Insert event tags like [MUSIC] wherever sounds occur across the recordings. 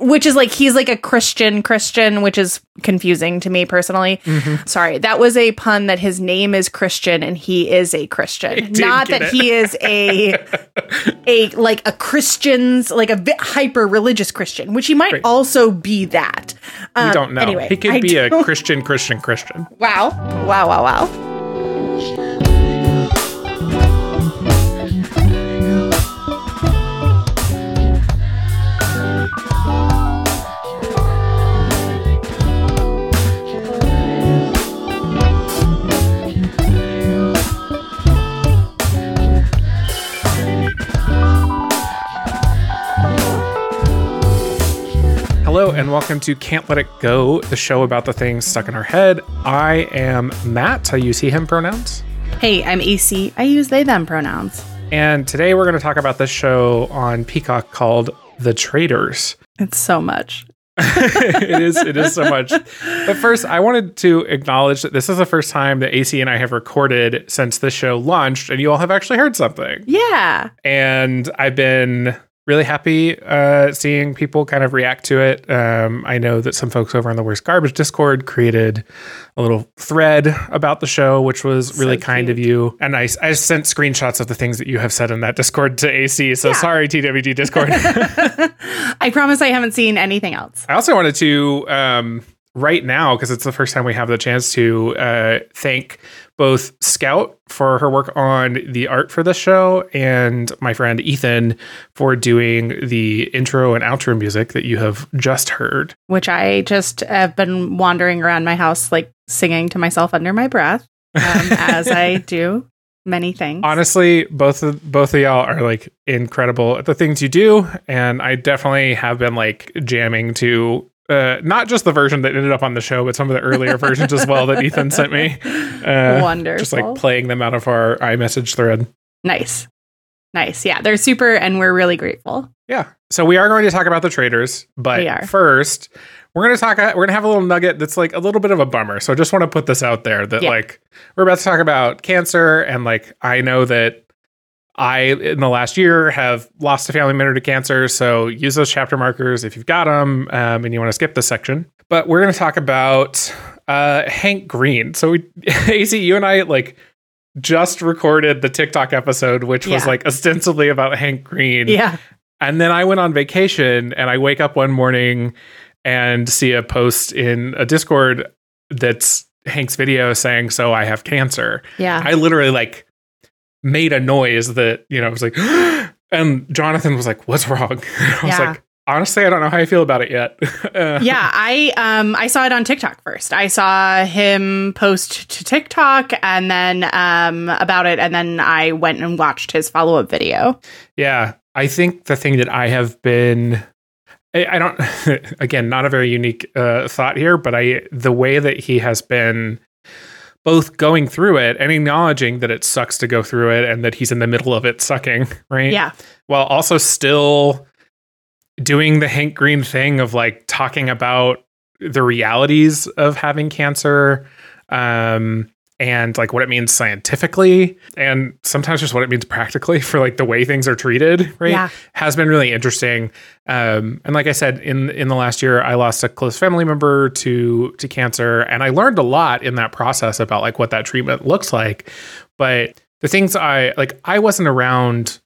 which is like he's like a Christian Christian, which is confusing to me personally. Mm-hmm. Sorry, that was a pun that his name is Christian and he is a Christian, didn't that it. he is a a like a Christian's like a hyper religious Christian, which he might Right. also be that. We Um, don't know. Anyway, he could I be a Christian, Christian, Christian. wow, wow, wow, wow. Hello and welcome to Can't Let It Go, the show about the things stuck in our head. I am Matt. I use he, him pronouns. Hey, I'm AC. I use they them pronouns. And today we're going to talk about this show on Peacock called The Traitors. It's so much. [LAUGHS] it is it is so much. But first, I wanted to acknowledge that this is the first time that AC and I have recorded since the show launched, and you all have actually heard something. Yeah. and I've been really happy uh, seeing people kind of react to it. Um, I know that some folks over on the Worst Garbage Discord created a little thread about the show, which was really kind of you. And I, I sent screenshots of the things that you have said in that Discord to AC. So Yeah. sorry, TWD Discord. [LAUGHS] I promise I haven't seen anything else. I also wanted to um, right now because it's the first time we have the chance to uh, thank both Scout for her work on the art for the show and my friend Ethan for doing the intro and outro music that you have just heard. which I just have been wandering around my house, like singing to myself under my breath, um, [LAUGHS] as I do many things. Honestly, both of both of y'all are like incredible at the things you do, and I definitely have been like jamming to. Uh, not just the version that ended up on the show, but some of the earlier [LAUGHS] versions as well that Ethan sent me. Uh, Wonderful. Just like playing them out of our iMessage thread. nice. Nice. Yeah, they're super, and we're really grateful. Yeah. So we are going to talk about the traitors, We but are. first we're going to talk. We're going to have a little nugget that's like a little bit of a bummer. So I just want to put this out there that Yeah. like we're about to talk about cancer, and like I know that I in the last year have lost a family member to cancer. So use those chapter markers if you've got them, um, and you want to skip this section. But we're going to talk about uh, Hank Green. So we, [LAUGHS] AC, you and I like just recorded the TikTok episode, which was like ostensibly about Hank Green. Yeah. And then I went on vacation and I wake up one morning and see a post in a Discord that's Hank's video saying, So I have cancer. Yeah. I literally like made a noise that, you know, I was like, [GASPS] and Jonathan was like, What's wrong? [LAUGHS] I was Yeah. like, Honestly, I don't know how I feel about it yet. [LAUGHS] Yeah, I um I saw it on TikTok first. I saw him post to TikTok and then um about it and then I went and watched his follow-up video. Yeah, I think the thing that I have been, I, I don't, [LAUGHS] again, not a very unique uh, thought here, but I, the way that he has been both going through it and acknowledging that it sucks to go through it and that he's in the middle of it sucking, [LAUGHS] right? Yeah. While also still doing the Hank Green thing of like talking about the realities of having cancer. Um, and like what it means scientifically and sometimes just what it means practically [LAUGHS] for like the way things are treated right Yeah. has been really interesting um and like i said in in the last year i lost a close family member to to cancer and i learned a lot in that process about like what that treatment looks like but the things i like i wasn't around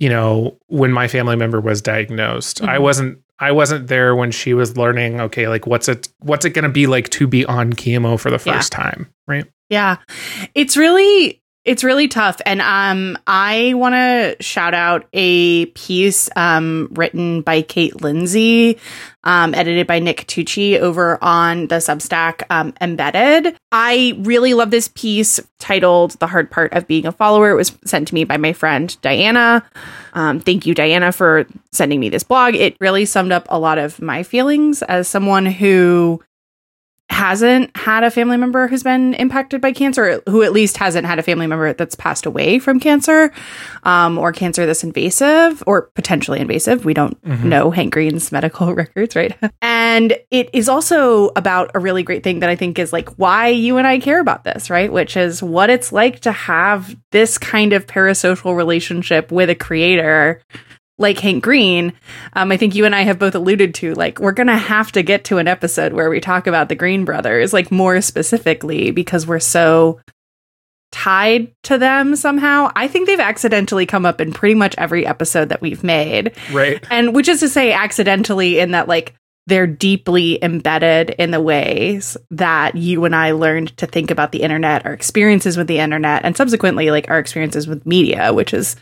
you know when my family member was diagnosed i Mhm. wasn't i wasn't there when she was learning okay like what's it what's it going to be like to be on chemo for the Yeah. first time right Yeah. It's really it's really tough and um I want to shout out a piece um written by Kate Lindsay um edited by Nick Catucci over on the Substack um Embedded. I really love this piece titled The Hard Part of Being a Follower. It was sent to me by my friend Diana. Um thank you Diana for sending me this blog. It really summed up a lot of my feelings as someone who hasn't had a family member who's been impacted by cancer, who at least hasn't had a family member that's passed away from cancer, um, or cancer that's invasive or potentially invasive. We don't Mhm. know Hank Green's [LAUGHS] medical records, right? and it is also about a really great thing that I think is like why you and I care about this, right? Which is what it's like to have this kind of parasocial relationship with a creator like Hank Green, um, I think you and I have both alluded to, like, we're going to have to get to an episode where we talk about the Green brothers, like, more specifically, because we're so tied to them somehow. I think they've accidentally come up in pretty much every episode that we've made. Right. And which is to say, accidentally, in that, like, they're deeply embedded in the ways that you and I learned to think about the internet, our experiences with the internet, and subsequently, like, our experiences with media, which is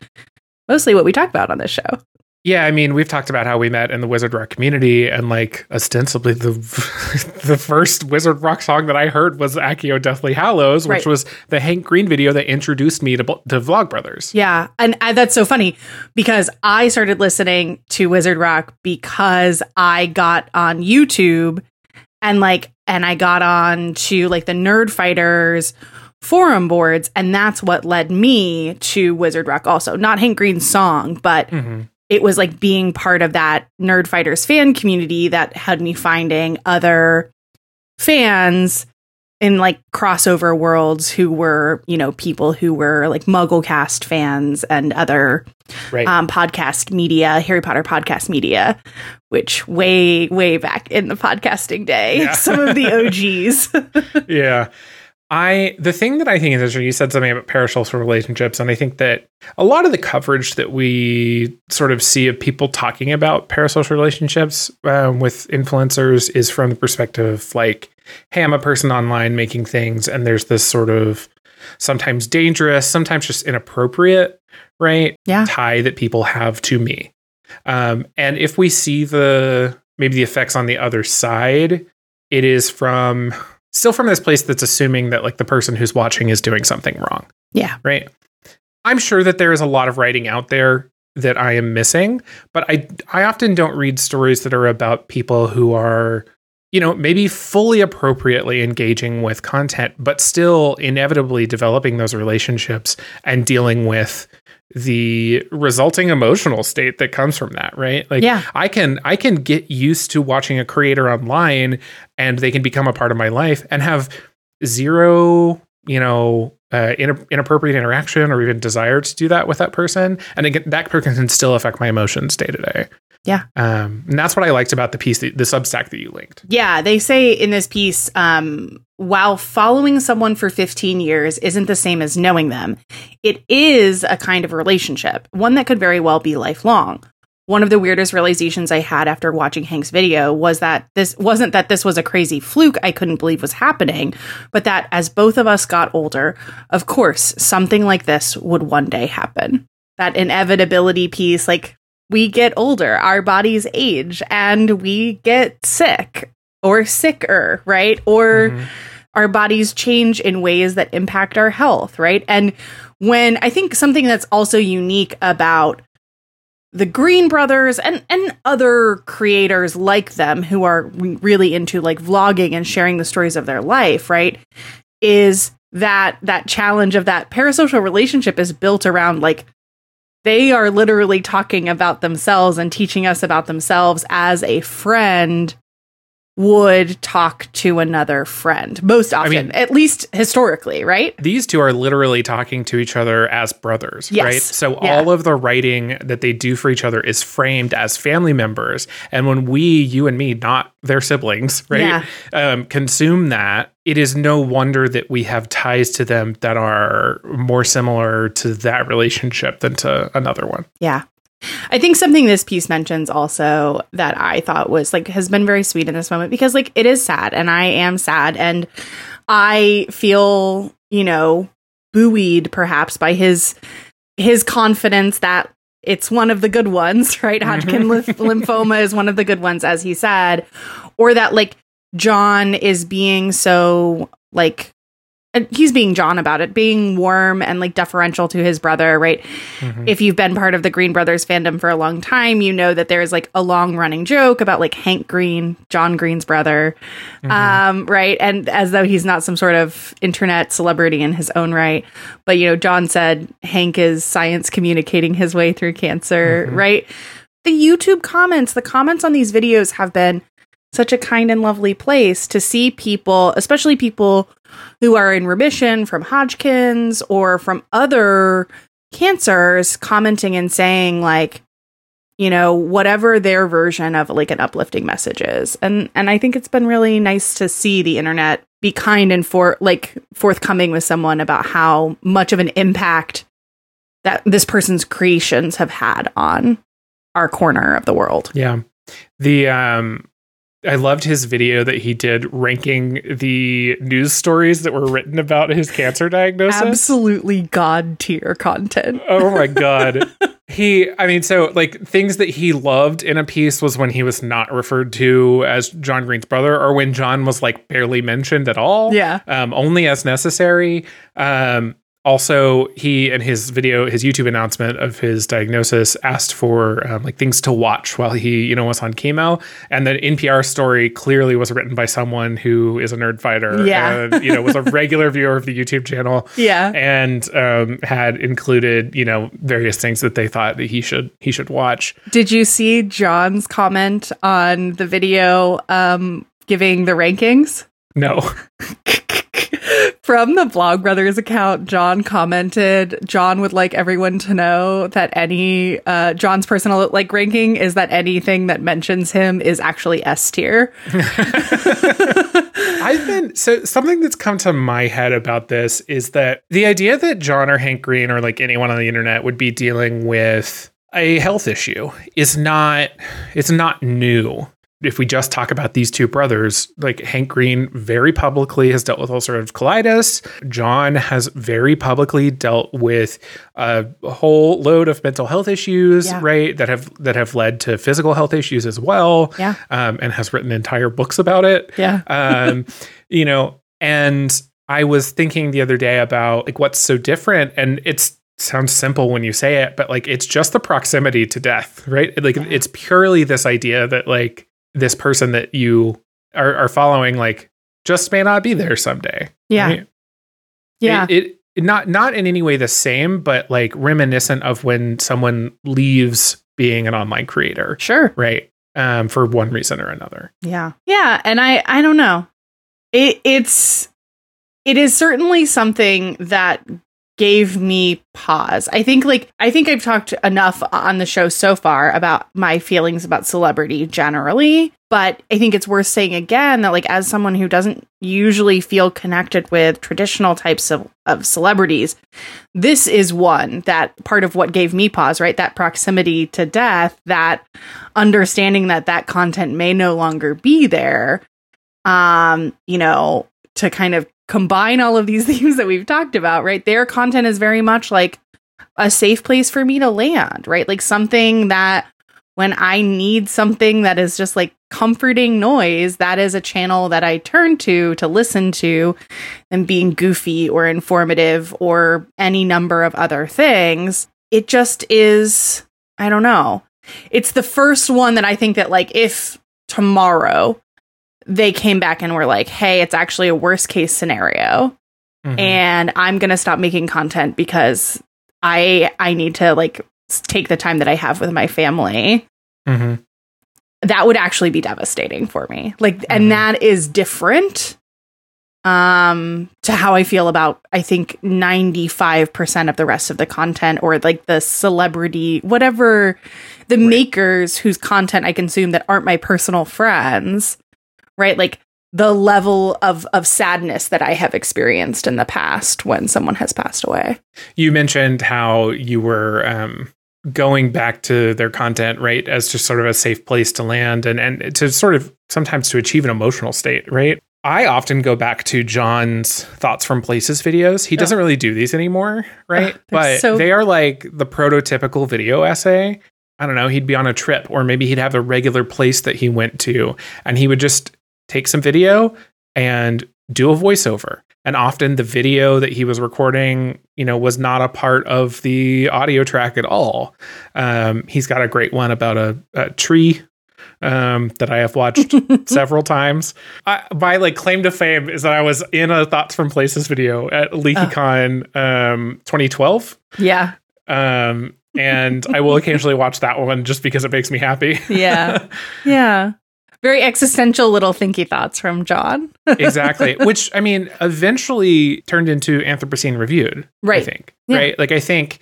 mostly what we talk about on this show. Yeah, I mean, we've talked about how we met in the Wizard Rock community, and like ostensibly the [LAUGHS] the first Wizard Rock song that I heard was Accio Deathly Hallows, which right. was the Hank Green video that introduced me to to Vlogbrothers. Yeah, and, and that's so funny because I started listening to Wizard Rock because I got on YouTube and like and I got on to like the Nerdfighters forum boards, and that's what led me to Wizard Rock. Also, not Hank Green's song, but mm-hmm. it was like being part of that Nerd Fighters fan community that had me finding other fans in like crossover worlds who were you know people who were like mugglecast fans and other right. um, podcast media harry potter podcast media which way way back in the podcasting day yeah. some of the [LAUGHS] og's yeah I the thing that I think is interesting, you said something about parasocial relationships, and I think that a lot of the coverage that we sort of see of people talking about parasocial relationships um, with influencers is from the perspective of like, hey, I'm a person online making things, and there's this sort of sometimes dangerous, sometimes just inappropriate, right? Yeah. Tie that people have to me. Um, and if we see the maybe the effects on the other side, it is from still from this place that's assuming that like the person who's watching is doing something wrong. Yeah. Right. I'm sure that there is a lot of writing out there that I am missing, but I I often don't read stories that are about people who are you know, maybe fully appropriately engaging with content, but still inevitably developing those relationships and dealing with the resulting emotional state that comes from that right? Like yeah. i can i can get used to watching a creator online and they can become a part of my life and have zero you know uh, inappropriate interaction or even desire to do that with that person. And again that person can still affect my emotions day to day yeah. Um, and that's what I liked about the piece, the, the Substack that you linked. Yeah. They say in this piece, um, while following someone for 15 years isn't the same as knowing them, it is a kind of relationship, one that could very well be lifelong. One of the weirdest realizations I had after watching Hank's video was that this wasn't that this was a crazy fluke I couldn't believe was happening, but that as both of us got older, of course, something like this would one day happen. That inevitability piece, like we get older, our bodies age, and we get sick or sicker, right? Or mm-hmm. our bodies change in ways that impact our health, right? And when I think something that's also unique about the Green Brothers and and other creators like them who are really into like vlogging and sharing the stories of their life, right? Is that that challenge of that parasocial relationship is built around like they are literally talking about themselves and teaching us about themselves as a friend would talk to another friend most often, I mean, at least historically, right? These two are literally talking to each other as brothers, yes. right? So yeah. all of the writing that they do for each other is framed as family members. And when we, you and me, not their siblings, right, yeah. um, consume that, it is no wonder that we have ties to them that are more similar to that relationship than to another one. Yeah. I think something this piece mentions also that I thought was like has been very sweet in this moment because like it is sad and I am sad and I feel, you know, buoyed perhaps by his his confidence that it's one of the good ones, [LAUGHS] right? Hodgkin mm-hmm. lymphoma is one of the good ones as he said or that like John is being so like he's being John about it, being warm and like deferential to his brother, right? Mm-hmm. If you've been part of the Green Brothers fandom for a long time, you know that there's like a long running joke about like Hank Green, John Green's brother, mm-hmm. um, right? And as though he's not some sort of internet celebrity in his own right. But, you know, John said Hank is science communicating his way through cancer, mm-hmm. right? The YouTube comments, the comments on these videos have been such a kind and lovely place to see people, especially people who are in remission from Hodgkin's or from other cancers, commenting and saying, like, you know, whatever their version of like an uplifting message is. And and I think it's been really nice to see the internet be kind and for like forthcoming with someone about how much of an impact that this person's creations have had on our corner of the world. Yeah. The um I loved his video that he did ranking the news stories that were written about his cancer diagnosis. Absolutely god tier content. Oh my god. [LAUGHS] he I mean so like things that he loved in a piece was when he was not referred to as John Green's brother or when John was like barely mentioned at all. Yeah. Um only as necessary. Um also he in his video his youtube announcement of his diagnosis asked for um, like things to watch while he you know was on chemo and the npr story clearly was written by someone who is a nerd fighter Yeah. and you know was a regular viewer of the youtube channel [LAUGHS] Yeah. and um, had included you know various things that they thought that he should he should watch Did you see John's comment on the video um giving the rankings? no [LAUGHS] From the Vlogbrothers account, John commented, John would like everyone to know that any uh John's personal like ranking is that anything that mentions him is actually S tier. [LAUGHS] I've been so something that's come to my head about this is that the idea that John or Hank Green or like anyone on the internet would be dealing with a health issue is not it's not new. If we just talk about these two brothers, like Hank Green very publicly has dealt with ulcerative colitis. John has very publicly dealt with a whole load of mental health issues, Yeah. right? That have that have led to physical health issues as well. Yeah. Um, and has written entire books about it Yeah. um, [LAUGHS] you know, and I was thinking the other day about like what's so different, and it's sounds simple when you say it, but like it's just the proximity to death, right? Like it's purely this idea that like this person that you are, are following, like just may not be there someday. Yeah. right? Yeah. It, it not not in any way the same, but like reminiscent of when someone leaves being an online creator, sure. right? Um, for one reason or another. Yeah. Yeah, and I I don't know. It it's it is certainly something that gave me pause. I think like I think I've talked enough on the show so far about my feelings about celebrity generally, but I think it's worth saying again that like as someone who doesn't usually feel connected with traditional types of of celebrities, this is one that part of what gave me pause, right? That proximity to death, that understanding that that content may no longer be there um you know to kind of combine all of these [LAUGHS] things that we've talked about right? Their content is very much like a safe place for me to land right? Like something that when i need something that is just like comforting noise that is a channel that i turn to to listen to and being goofy or informative or any number of other things. It just is i don't know. It's the first one that i think that like if tomorrow they came back and were like hey it's actually a worst case scenario Mhm. and i'm going to stop making content because i i need to like take the time that i have with my family Mhm. that would actually be devastating for me like Mhm. and that is different um to how i feel about i think 95% of the rest of the content or like the celebrity whatever the makers whose content i consume that aren't my personal friends right like the level of of sadness that i have experienced in the past when someone has passed away You mentioned how you were um, going back to their content, right, as just sort of a safe place to land and, and to sort of sometimes to achieve an emotional state, right? I often go back to John's thoughts from places videos. He doesn't really do these anymore, right? Ugh, but so- they are like the prototypical video essay. I don't know, he'd be on a trip or maybe he'd have a regular place that he went to and he would just take some video and do a voiceover. And often the video that he was recording, you know, was not a part of the audio track at all. Um, he's got a great one about a, a tree um, that I have watched [LAUGHS] several times. I, my like claim to fame is that I was in a Thoughts from Places video at LeakyCon um, 2012. yeah Um, and I will occasionally watch that one just because it makes me happy. Yeah. yeah very existential little thinky thoughts from john [LAUGHS] exactly. Which I mean, eventually turned into Anthropocene Reviewed. Right. I think. Yeah. Right. Like I think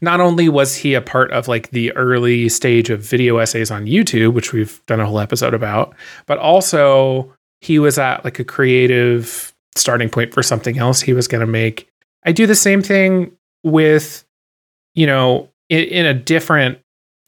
not only was he a part of like the early stage of video essays on YouTube, which we've done a whole episode about, but also he was at like a creative starting point for something else he was going to make. I do the same thing with, you know, in, in a different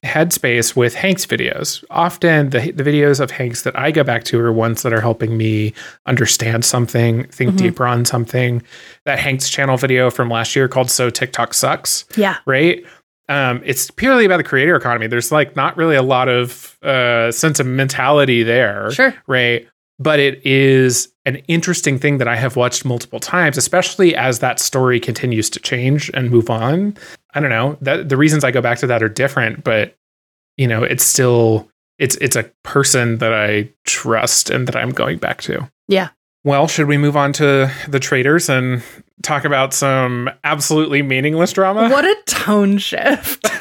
headspace with Hank's videos. Often the the videos of Hank's that I go back to are ones that are helping me understand something, think Mhm. deeper on something. That Hank's channel video from last year called So TikTok Sucks, Yeah. right? Um, it's purely about the creator economy. There's like not really a lot of uh, sentimentality there Sure. right? But it is an interesting thing that I have watched multiple times, especially as that story continues to change and move on. I don't know. That the reasons I go back to that are different, but you know, it's still it's it's a person that I trust and that I'm going back to. Yeah. Well, should we move on to the traitors and talk about some absolutely meaningless drama? What a tone shift. [LAUGHS]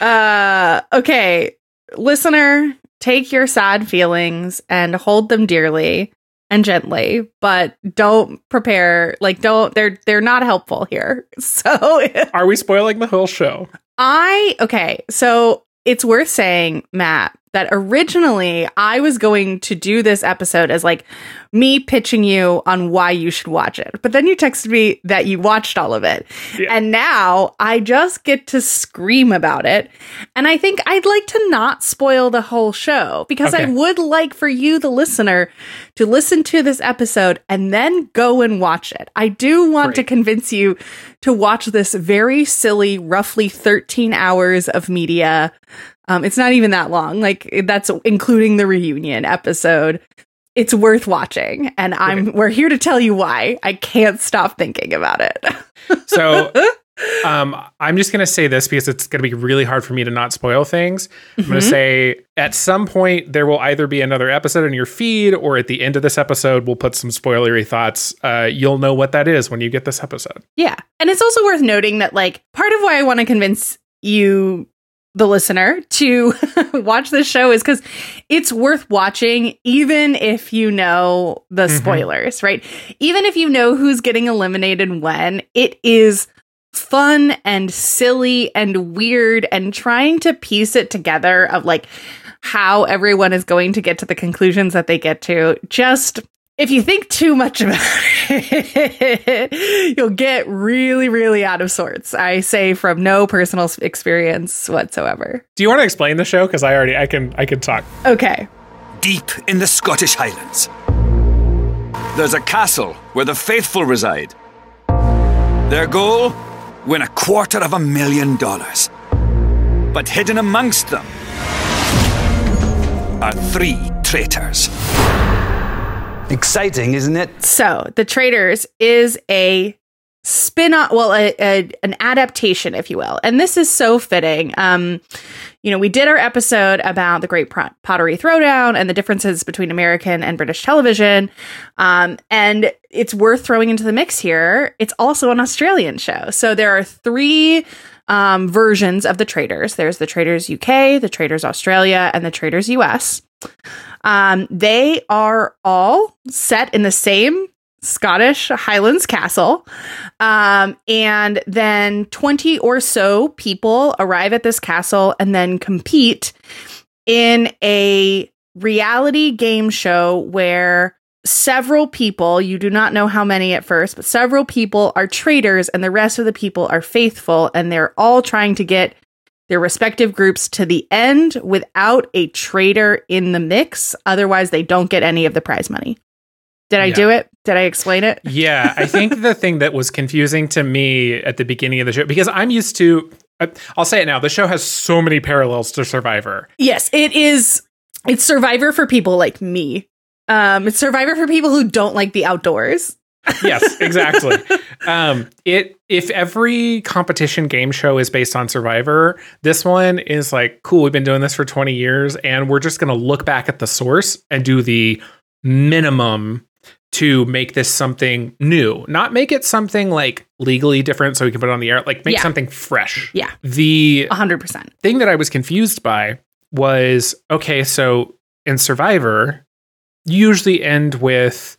uh, okay, listener, take your sad feelings and hold them dearly and gently, but don't prepare like don't they're they're not helpful here. [LAUGHS] So Are we spoiling the whole show? I okay, so it's worth saying, Matt, that originally I was going to do this episode as like me pitching you on why you should watch it. But then you texted me that you watched all of it. Yeah. And now I just get to scream about it. And I think I'd like to not spoil the whole show because I would like for you, the listener, to listen to this episode and then go and watch it. I do want to convince you to watch this very silly, roughly 13 hours of media. Um, it's not even that long. Like that's including the reunion episode. It's worth watching, and I'm we're here to tell you why. I can't stop thinking about it. So [LAUGHS] um, I'm just going to say this because it's going to be really hard for me to not spoil things. I'm going Mhm. to say at some point there will either be another episode in your feed or at the end of this episode, we'll put some spoilery thoughts. Uh, you'll know what that is when you get this episode. Yeah. And it's also worth noting that, like, part of why I want to convince you, the listener, to [LAUGHS] watch this show is because it's worth watching, even if you know the Mhm. spoilers, right? Even if you know who's getting eliminated when, it is fun and silly and weird and trying to piece it together of like how everyone is going to get to the conclusions that they get to just if you think too much about it, [LAUGHS] you'll get really, really out of sorts. I say from no personal experience whatsoever. Do you want to explain the show? Because I already I can I can talk. Okay. deep in the Scottish Highlands. There's a castle where the faithful reside. Their goal? Win a quarter of a million dollars. But hidden amongst them are three traitors. Exciting, isn't it? So, The Traitors is a spin off, well, a, a, an adaptation, if you will. And this is so fitting. Um, you know, we did our episode about the Great Pottery Throwdown and the differences between American and British television. Um, and it's worth throwing into the mix here. It's also an Australian show. So there are three um, versions of the traitors there's the traitors UK, the traitors Australia, and the traitors US. Um, they are all set in the same Scottish Highlands castle. Um, and then 20 or so people arrive at this castle and then compete in a reality game show where several people, you do not know how many at first, but several people are traitors and the rest of the people are faithful and they're all trying to get their respective groups to the end without a traitor in the mix. Otherwise, they don't get any of the prize money. Did I Yeah. do it? Did I explain it? [LAUGHS] Yeah, I think the thing that was confusing to me at the beginning of the show because I'm used to I- I'll say it now, the show has so many parallels to Survivor. Yes, it is. It's Survivor for people like me. Um, it's Survivor for people who don't like the outdoors. Yes, [LAUGHS] exactly. um, it if every competition game show is based on Survivor, this one is like cool. We've been doing this for 20 years, and we're just going to look back at the source and do the minimum to make this something new. Not make it something like legally different so we can put it on the air. Like make Yeah. something fresh. Yeah. The hundred percent. thing that I was confused by was okay, so in Survivor, usually end with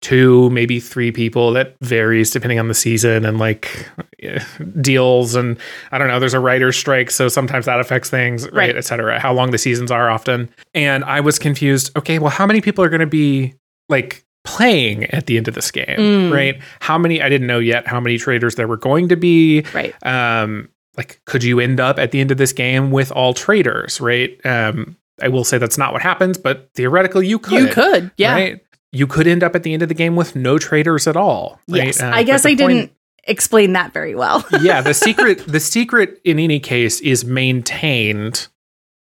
two, maybe three people. That varies depending on the season and like eh, deals. And I don't know, there's a writer's strike. So sometimes that affects things, right, Right. et cetera, how long the seasons are often. And I was confused. Okay, well, how many people are going to be like playing at the end of this game, Mm. right? How many, I didn't know yet how many traitors there were going to be Right. um like could you end up at the end of this game with all traitors right um i will say that's not what happens but theoretically you could You could. Yeah. right you could end up at the end of the game with no traitors at all right Yes. Uh, I guess I point- didn't explain that very well. [LAUGHS] yeah the [LAUGHS] secret the secret in any case is maintained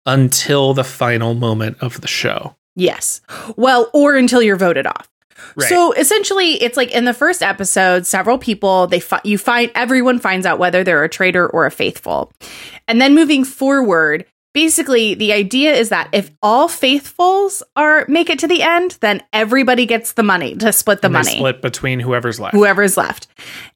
until the final moment of the show yes. Well, or until you're voted off. right So essentially, it's like in the first episode, several people they fi- you find everyone finds out whether they're a traitor or a faithful, and then moving forward, basically the idea is that if all faithfuls are make it to the end, then everybody gets the money to split the money. split between whoever's left Whoever's left.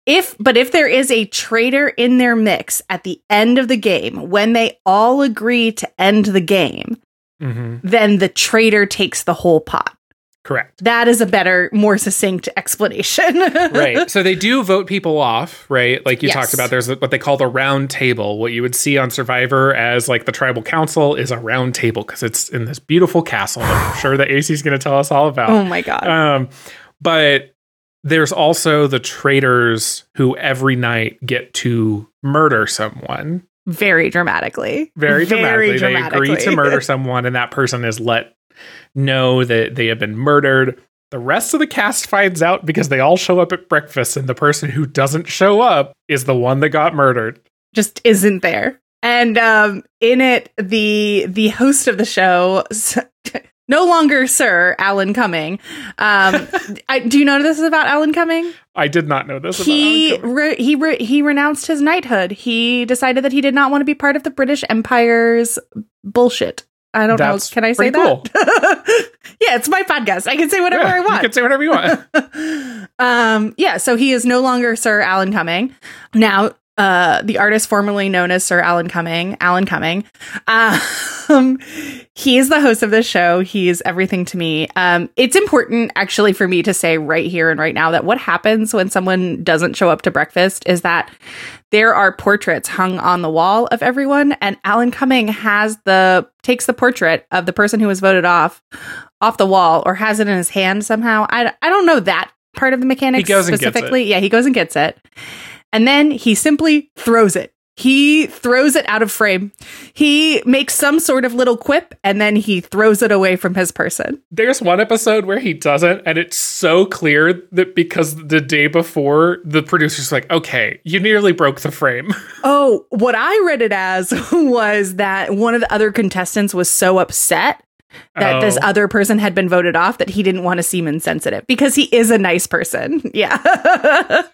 If but if there is a traitor in their mix at the end of the game, when they all agree to end the game, Mhm. then the traitor takes the whole pot. Correct That is a better, more succinct explanation. [LAUGHS] right. So they do vote people off, right? Like you Yes. talked about, there's what they call the round table. What you would see on Survivor as like the tribal council is a round table because it's in this beautiful castle that I'm sure that AC is going to tell us all about. Oh my god. Um, but there's also the traitors who every night get to murder someone very dramatically. very dramatically. dramatically. They agree to murder [LAUGHS] someone, and that person is let know that they have been murdered. The rest of the cast finds out because they all show up at breakfast, and the person who doesn't show up is the one that got murdered. Just isn't there. And um in it the the host of the show [LAUGHS] no longer Sir Alan Cumming. Um [LAUGHS] I, do you know this is about Alan Cumming? I did not know this. he about Alan Cumming. re- he re- he renounced his knighthood. He decided that he did not want to be part of the British Empire's bullshit. I don't That's know. Can I say pretty cool. that? [LAUGHS] yeah, it's my podcast. I can say whatever Yeah, I want. You can say whatever you want. [LAUGHS] um, yeah, so he is no longer Sir Alan Cumming. Now, uh, the artist formerly known as Sir Alan Cumming, Alan Cumming. Um, [LAUGHS] he is the host of this show. He is everything to me. Um, it's important actually for me to say right here and right now that what happens when someone doesn't show up to breakfast is that there are portraits hung on the wall of everyone, and Alan Cumming has the takes the portrait of the person who was voted off off the wall or has it in his hand somehow. I, I don't know that part of the mechanics He goes and gets it. specifically. Yeah, he goes and gets it. And then he simply throws it. He throws it out of frame. He makes some sort of little quip and then he throws it away from his person. There's one episode where he doesn't, and it's so clear that because the day before, the producer's like, okay, you nearly broke the frame. [LAUGHS] Oh, what I read it as [LAUGHS] was that one of the other contestants was so upset that this Oh. other person had been voted off that he didn't want to seem insensitive because he is a nice person. [LAUGHS] Yeah.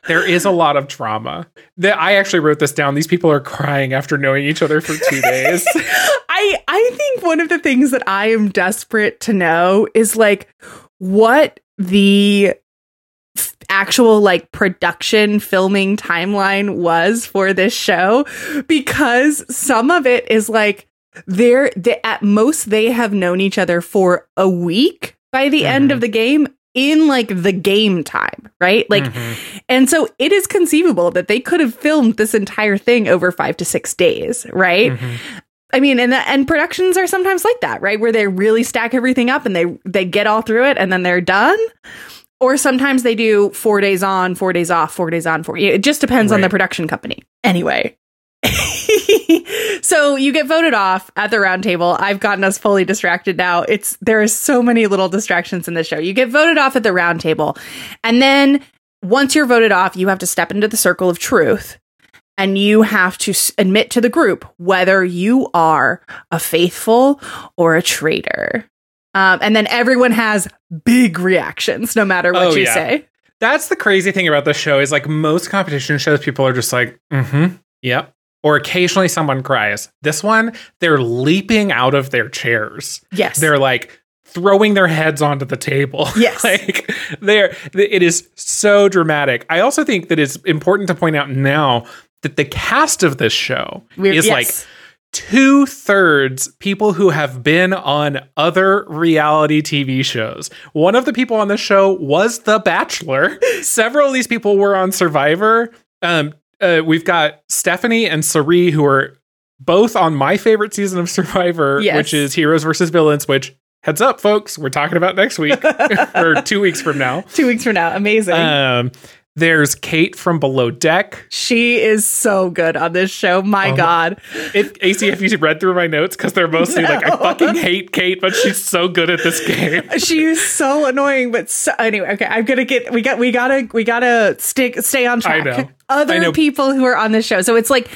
There is a lot of drama. That I actually wrote this down. These people are crying after knowing each other for two days. [LAUGHS] I I think one of the things that I am desperate to know is like what the actual like production filming timeline was for this show because some of it is like they're they, at most they have known each other for a week by the end Mhm. of the game in like the game time right like Mhm. and so it is conceivable that they could have filmed this entire thing over 5 to 6 days right Mhm. I mean, and and productions are sometimes like that, right? Where they really stack everything up and they they get all through it and then they're done. Or sometimes they do four days on, four days off, four days on, four. It just depends on the production company. Anyway, [LAUGHS] so you get voted off at the roundtable. I've gotten us fully distracted now. It's there are so many little distractions in this show. You get voted off at the roundtable, and then once you're voted off, you have to step into the circle of truth and you have to s- admit to the group whether you are a faithful or a traitor. Um, and then everyone has big reactions no matter what Oh, you yeah. say. That's the crazy thing about the show is like most competition shows, people are just like, mm-hmm, yep. Or occasionally someone cries. This one, they're leaping out of their chairs. Yes. They're like throwing their heads onto the table. [LAUGHS] Yes. like they're it is so dramatic. I also think that it's important to point out now that the cast of this show We're- is yes. like two thirds people who have been on other reality TV shows. One of the people on the show was The Bachelor. [LAUGHS] Several of these people were on Survivor. Um, uh, we've got Stephanie and Cirie, who are both on my favorite season of Survivor, Yes. which is Heroes versus Villains, which heads up, folks, we're talking about next week [LAUGHS] or two weeks from now. Two weeks from now. Amazing. Um, there's Kate from Below Deck. she is so good on this show. My Oh God. If AC, if you read through my notes, because they're mostly like, I fucking hate Kate, but she's so good at this game. [LAUGHS] She is so annoying, but so, anyway, okay. I'm gonna get we got we gotta we gotta stick stay on track. I know. Other I know. people who are on this show, so it's like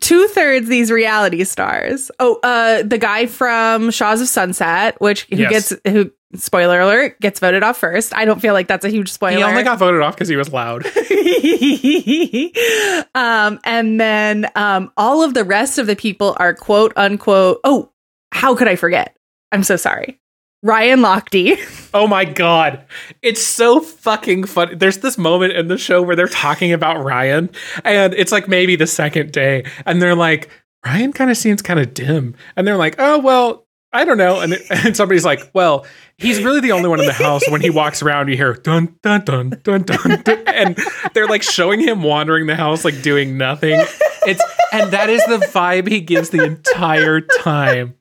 two thirds these reality stars. Oh, uh, the guy from Shahs of Sunset, which who Yes. gets who spoiler alert gets voted off first. I don't feel like that's a huge spoiler. He only got voted off because he was loud. [LAUGHS] um, and then um, all of the rest of the people are quote unquote. Oh, how could I forget? I'm so sorry. Ryan Lochte. [LAUGHS] Oh my god. It's so fucking funny. There's this moment in the show where they're talking about Ryan, and it's like maybe the second day, and they're like, Ryan kind of seems kind of dim. And they're like, oh, well, I don't know. And, [LAUGHS] and somebody's like, well, he's really the only one in the house. When he walks around, you hear dun, dun, dun, dun, dun, dun. And they're like showing him wandering the house, like doing nothing. It's, and that is the vibe he gives the entire time.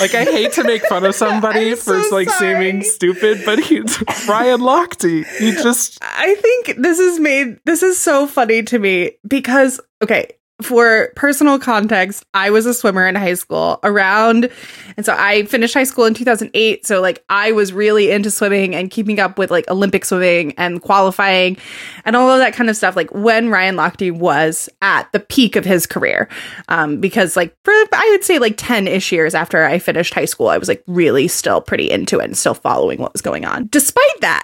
Like I hate to make fun of somebody I'm for so like seeming stupid, but he's Ryan Lochte. He just I think this is made this is so funny to me because okay, for personal context, I was a swimmer in high school around and so I finished high school in 2008, so like I was really into swimming and keeping up with like Olympic swimming and qualifying and all of that kind of stuff like when Ryan Lochte was at the peak of his career. Um because like for I would say like 10ish years after I finished high school, I was like really still pretty into it and still following what was going on. Despite that,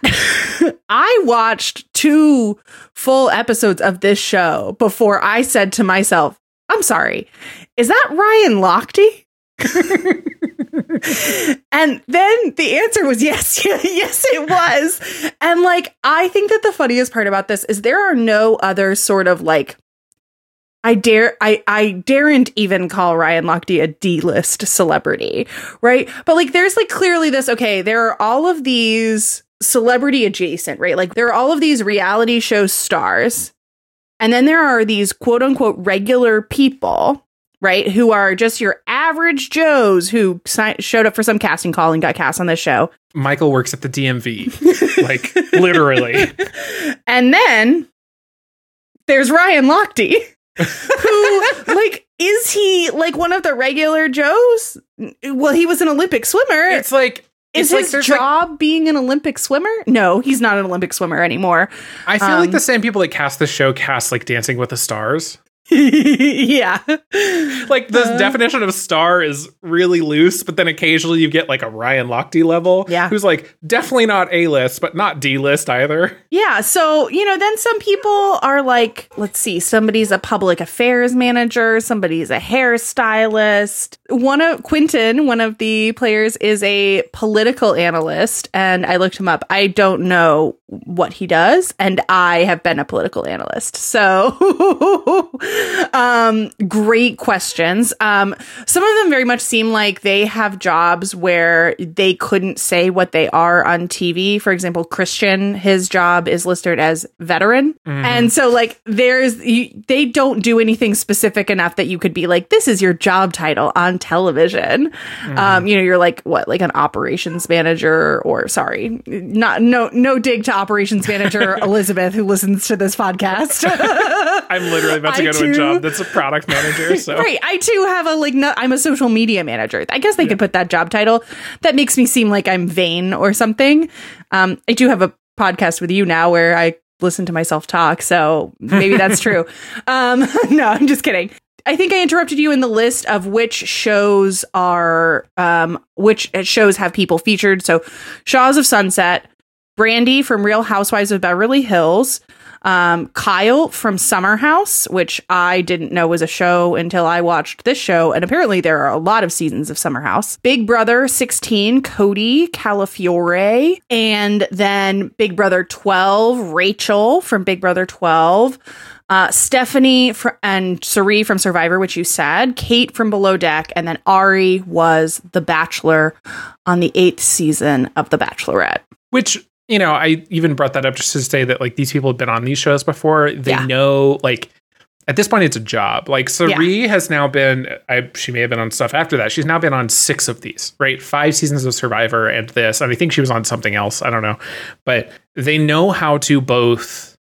[LAUGHS] I watched two full episodes of this show before I said to myself, I'm sorry, is that Ryan Lochte? [LAUGHS] and then the answer was yes, [LAUGHS] yes, it was. And like, I think that the funniest part about this is there are no other sort of like, I dare, I, I daren't even call Ryan Lochte a D-list celebrity, right? But like, there's like clearly this. Okay, there are all of these celebrity adjacent, right? Like, there are all of these reality show stars, and then there are these quote unquote regular people, right? Who are just your average Joes who si- showed up for some casting call and got cast on this show. Michael works at the DMV. [LAUGHS] like literally. And then there's Ryan Lochte, who, [LAUGHS] like, is he like one of the regular Joes? Well, he was an Olympic swimmer. It's like is it's his like job being an Olympic swimmer? No, he's not an Olympic swimmer anymore. I feel like um, the same people that cast the show cast like Dancing with the Stars. [LAUGHS] yeah. Like the Uh. definition of star is really loose, but then occasionally you get like a Ryan Lochte level, Yeah. who's like definitely not A list, but not D list either. Yeah, so you know, then some people are like, let's see, somebody's a public affairs manager, somebody's a hairstylist. One of Quentin, one of the players, is a political analyst, and I looked him up. I don't know what he does, and I have been a political analyst. So [LAUGHS] um great questions. Um some of them very much seem like they have jobs where they couldn't say what they are on TV. For example, Christian, his job is listed as veteran. And so like there's you, they don't do anything specific enough that you could be like this is your job title on television. Um you know, you're like what like an operations manager or sorry, not no no dig to operations manager [LAUGHS] Elizabeth who listens to this podcast. [LAUGHS] I'm literally about to go to too- job that's a product manager. [LAUGHS] So Right. I too have a like. No, I'm a social media manager. I guess they could put that job title. That makes me seem like I'm vain or something. Um, I do have a podcast with you now where I listen to myself talk, so maybe that's [LAUGHS] true. Um, [LAUGHS] no, I'm just kidding. I think I interrupted you in the list of which shows are um, which shows have people featured. So, Shahs of Sunset, Brandi from Real Housewives of Beverly Hills, um, Kyle from Summer House, which I didn't know was a show until I watched this show. And apparently there are a lot of seasons of Summer House. Big Brother 16, Cody Calafiore. And then Big Brother 12, Rachel from Big Brother 12. uh, Stephanie fr- and Cirie from Survivor, which you said, Kate from Below Deck, and then Arie was the Bachelor on the eighth season of The Bachelorette. Which you know, I even brought that up just to say that like these people have been on these shows before. They Yeah. know like at this point it's a job. Like Cirie has now been I she may have been on stuff after that. She's now been on six of these, right? Five seasons of Survivor and this. And I think she was on something else. I don't know. But they know how to both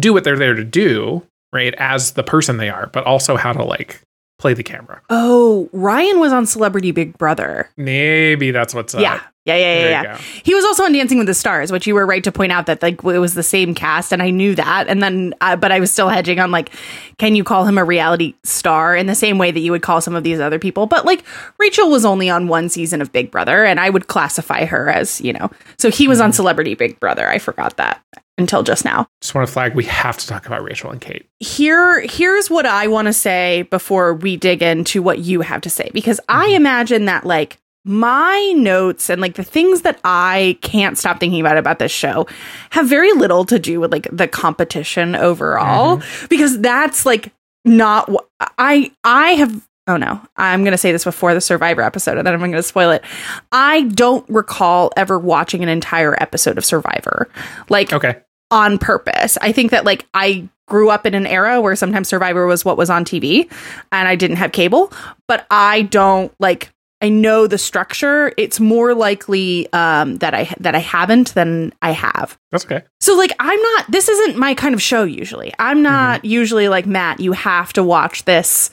do what they're there to do, right, as the person they are, but also how to like play the camera. Oh, Ryan was on Celebrity Big Brother. Maybe that's what's up. yeah. Yeah, yeah, yeah, yeah. He was also on Dancing with the Stars, which you were right to point out that like it was the same cast, and I knew that. And then, uh, but I was still hedging on like, can you call him a reality star in the same way that you would call some of these other people? But like Rachel was only on one season of Big Brother, and I would classify her as you know. So he was on Celebrity Big Brother. I forgot that until just now. Just want to flag we have to talk about Rachel and Kate. here here's what I want to say before we dig into what you have to say because I mm-hmm. imagine that like my notes and like the things that I can't stop thinking about about this show have very little to do with like the competition overall mm-hmm. because that's like not what I I have oh no I'm going to say this before the survivor episode and then I'm going to spoil it I don't recall ever watching an entire episode of survivor like Okay. on purpose. I think that like I grew up in an era where sometimes Survivor was what was on TV and I didn't have cable, but I don't like I know the structure. It's more likely um that I that I haven't than I have. That's okay. So like I'm not this isn't my kind of show usually. I'm not usually like Matt, you have to watch this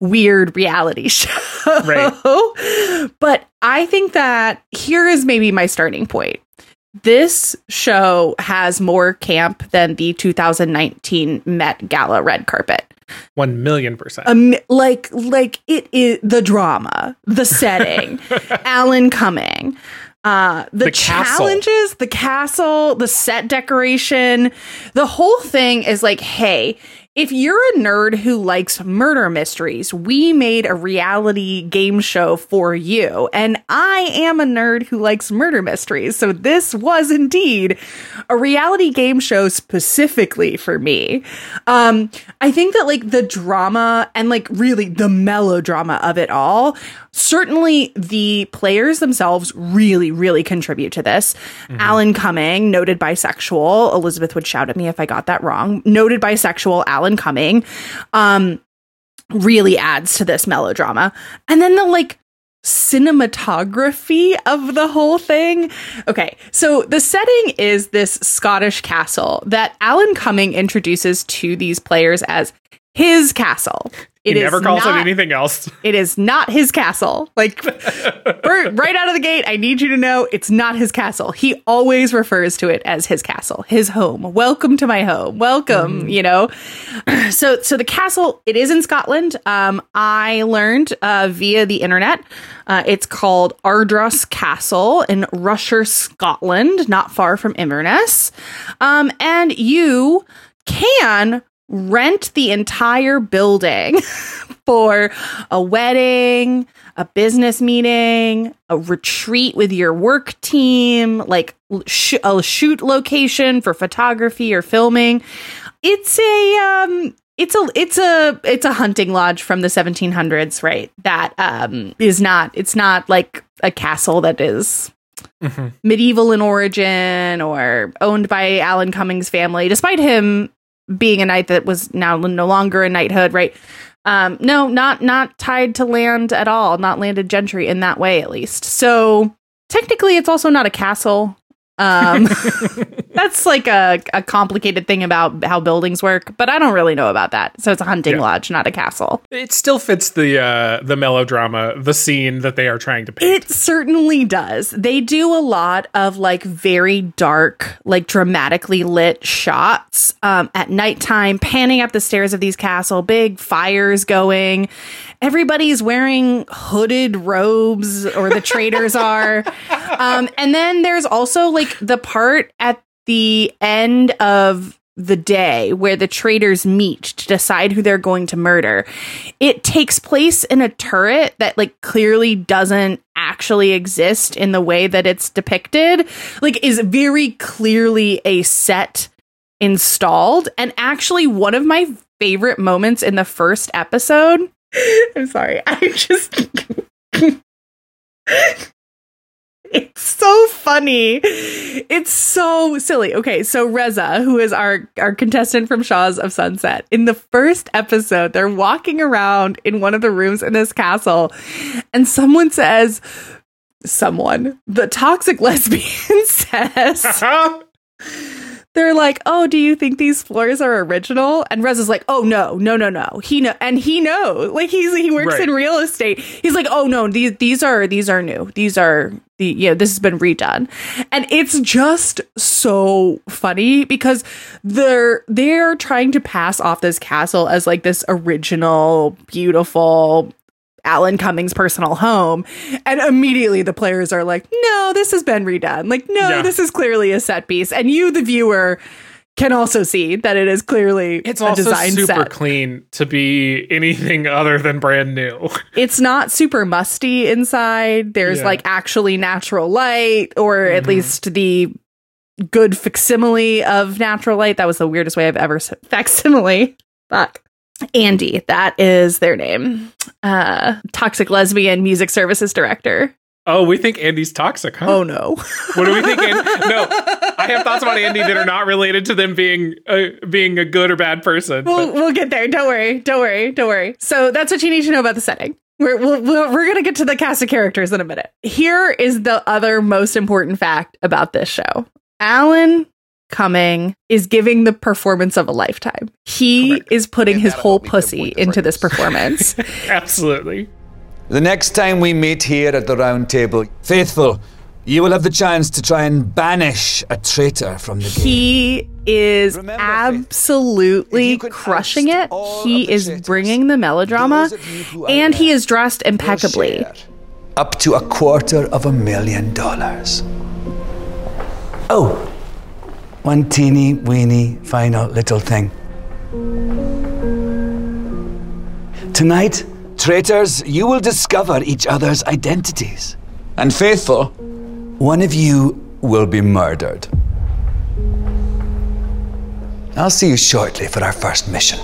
weird reality [LAUGHS] show. but I think that here is maybe my starting point. This show has more camp than the 2019 Met Gala red carpet. One million percent. Um, like like it is the drama, the setting, [LAUGHS] Alan Cumming, uh, the, The castle. challenges, the castle, the set decoration, the whole thing is like, hey, if you're a nerd who likes murder mysteries, we made a reality game show for you. And I am a nerd who likes murder mysteries. So this was indeed a reality game show specifically for me. Um, I think that like the drama and like really the melodrama of it all, certainly the players themselves really, really contribute to this. Alan Cumming, noted bisexual. Elizabeth would shout at me if I got that wrong. Noted bisexual Alan Cumming, um, really adds to this melodrama. And then the like cinematography of the whole thing. Okay, so the setting is this Scottish castle that Alan Cumming introduces to these players as his castle. He It is never calls not, it anything else. It is not his castle. Like Bert, right out of the gate, I need you to know it's not his castle. He always refers to it as his castle, his home. Welcome to my home. Welcome, you know. [CLEARS THROAT] So so the castle, it is in Scotland. Um I learned uh via the internet. Uh, it's called Ardross Castle in Ross-shire, Scotland, not far from Inverness. Um and you can rent the entire building [LAUGHS] for a wedding, a business meeting, a retreat with your work team, like sh- a shoot location for photography or filming. It's a um it's a it's a it's a hunting lodge from the 1700s, right? That um is not it's not like a castle that is Mhm. medieval in origin or owned by Alan Cummings' family, despite him being a knight that was now no longer a knighthood, right? Um, no, not not tied to land at all, not landed gentry in that way, at least. So technically, it's also not a castle. Um, [LAUGHS] [LAUGHS] that's like a, a complicated thing about how buildings work, but I don't really know about that. So it's a hunting Yeah. lodge, not a castle. It still fits the uh, the melodrama, the scene that they are trying to paint. It certainly does. They do a lot of like very dark, like dramatically lit shots um, at nighttime, panning up the stairs of these castle, big fires going. Everybody's wearing hooded robes, or the traitors are. [LAUGHS] Um, and then there's also like the part at the end of the day where the traitors meet to decide who they're going to murder. It takes place in a turret that like clearly doesn't actually exist in the way that it's depicted. Like is very clearly a set installed. And actually, one of my favorite moments in the first episode. [LAUGHS] I'm sorry. I just. [LAUGHS] it's so funny. It's so silly. Okay, so Reza, who is our our contestant from Shahs of Sunset, in the first episode, they're walking around in one of the rooms in this castle, and someone says, "Someone, the toxic lesbian [LAUGHS] says." [LAUGHS] they're like, "Oh, do you think these floors are original?" And Rez is like, "Oh no, no, no, no." He know, and he knows. Like he's he works Right. in real estate. He's like, "Oh no, these these are these are new. These are the yeah, this has been redone." And it's just so funny because they're they're trying to pass off this castle as like this original, beautiful Alan Cummings' personal home. And immediately the players are like, no, this has been redone. Like, no, Yeah. this is clearly a set piece. And you, the viewer, can also see that it is clearly It's a also super set. clean to be anything other than brand new. [LAUGHS] It's not super musty inside. There's Yeah. like actually natural light, or at Mhm. least the good facsimile of natural light. That was the weirdest way I've ever said [LAUGHS] facsimile. Fuck. Andy, that is their name. Uh, toxic lesbian music services director. Oh, we think Andy's toxic, huh? Oh no. What do we think? An- no, I have thoughts about Andy that are not related to them being a, being a good or bad person. We'll, but- we'll get there. Don't worry. Don't worry. Don't worry. So that's what you need to know about the setting. We're, we'll, we'll, we're going to get to the cast of characters in a minute. Here is the other most important fact about this show Alan Cumming is giving the performance of a lifetime. He Correct. is putting And his whole pussy into this [LAUGHS] performance. Absolutely. The next time we meet here at the round table, faithful, you will have the chance to try and banish a traitor from the game. he is Remember, absolutely crushing it. He is traitors, bringing the melodrama those of you who are and he is dressed impeccably. Up to a quarter of a million dollars. Oh, one teeny weeny final little thing. Tonight, traitors, you will discover each other's identities. And faithful, one of you will be murdered. I'll see you shortly for our first mission.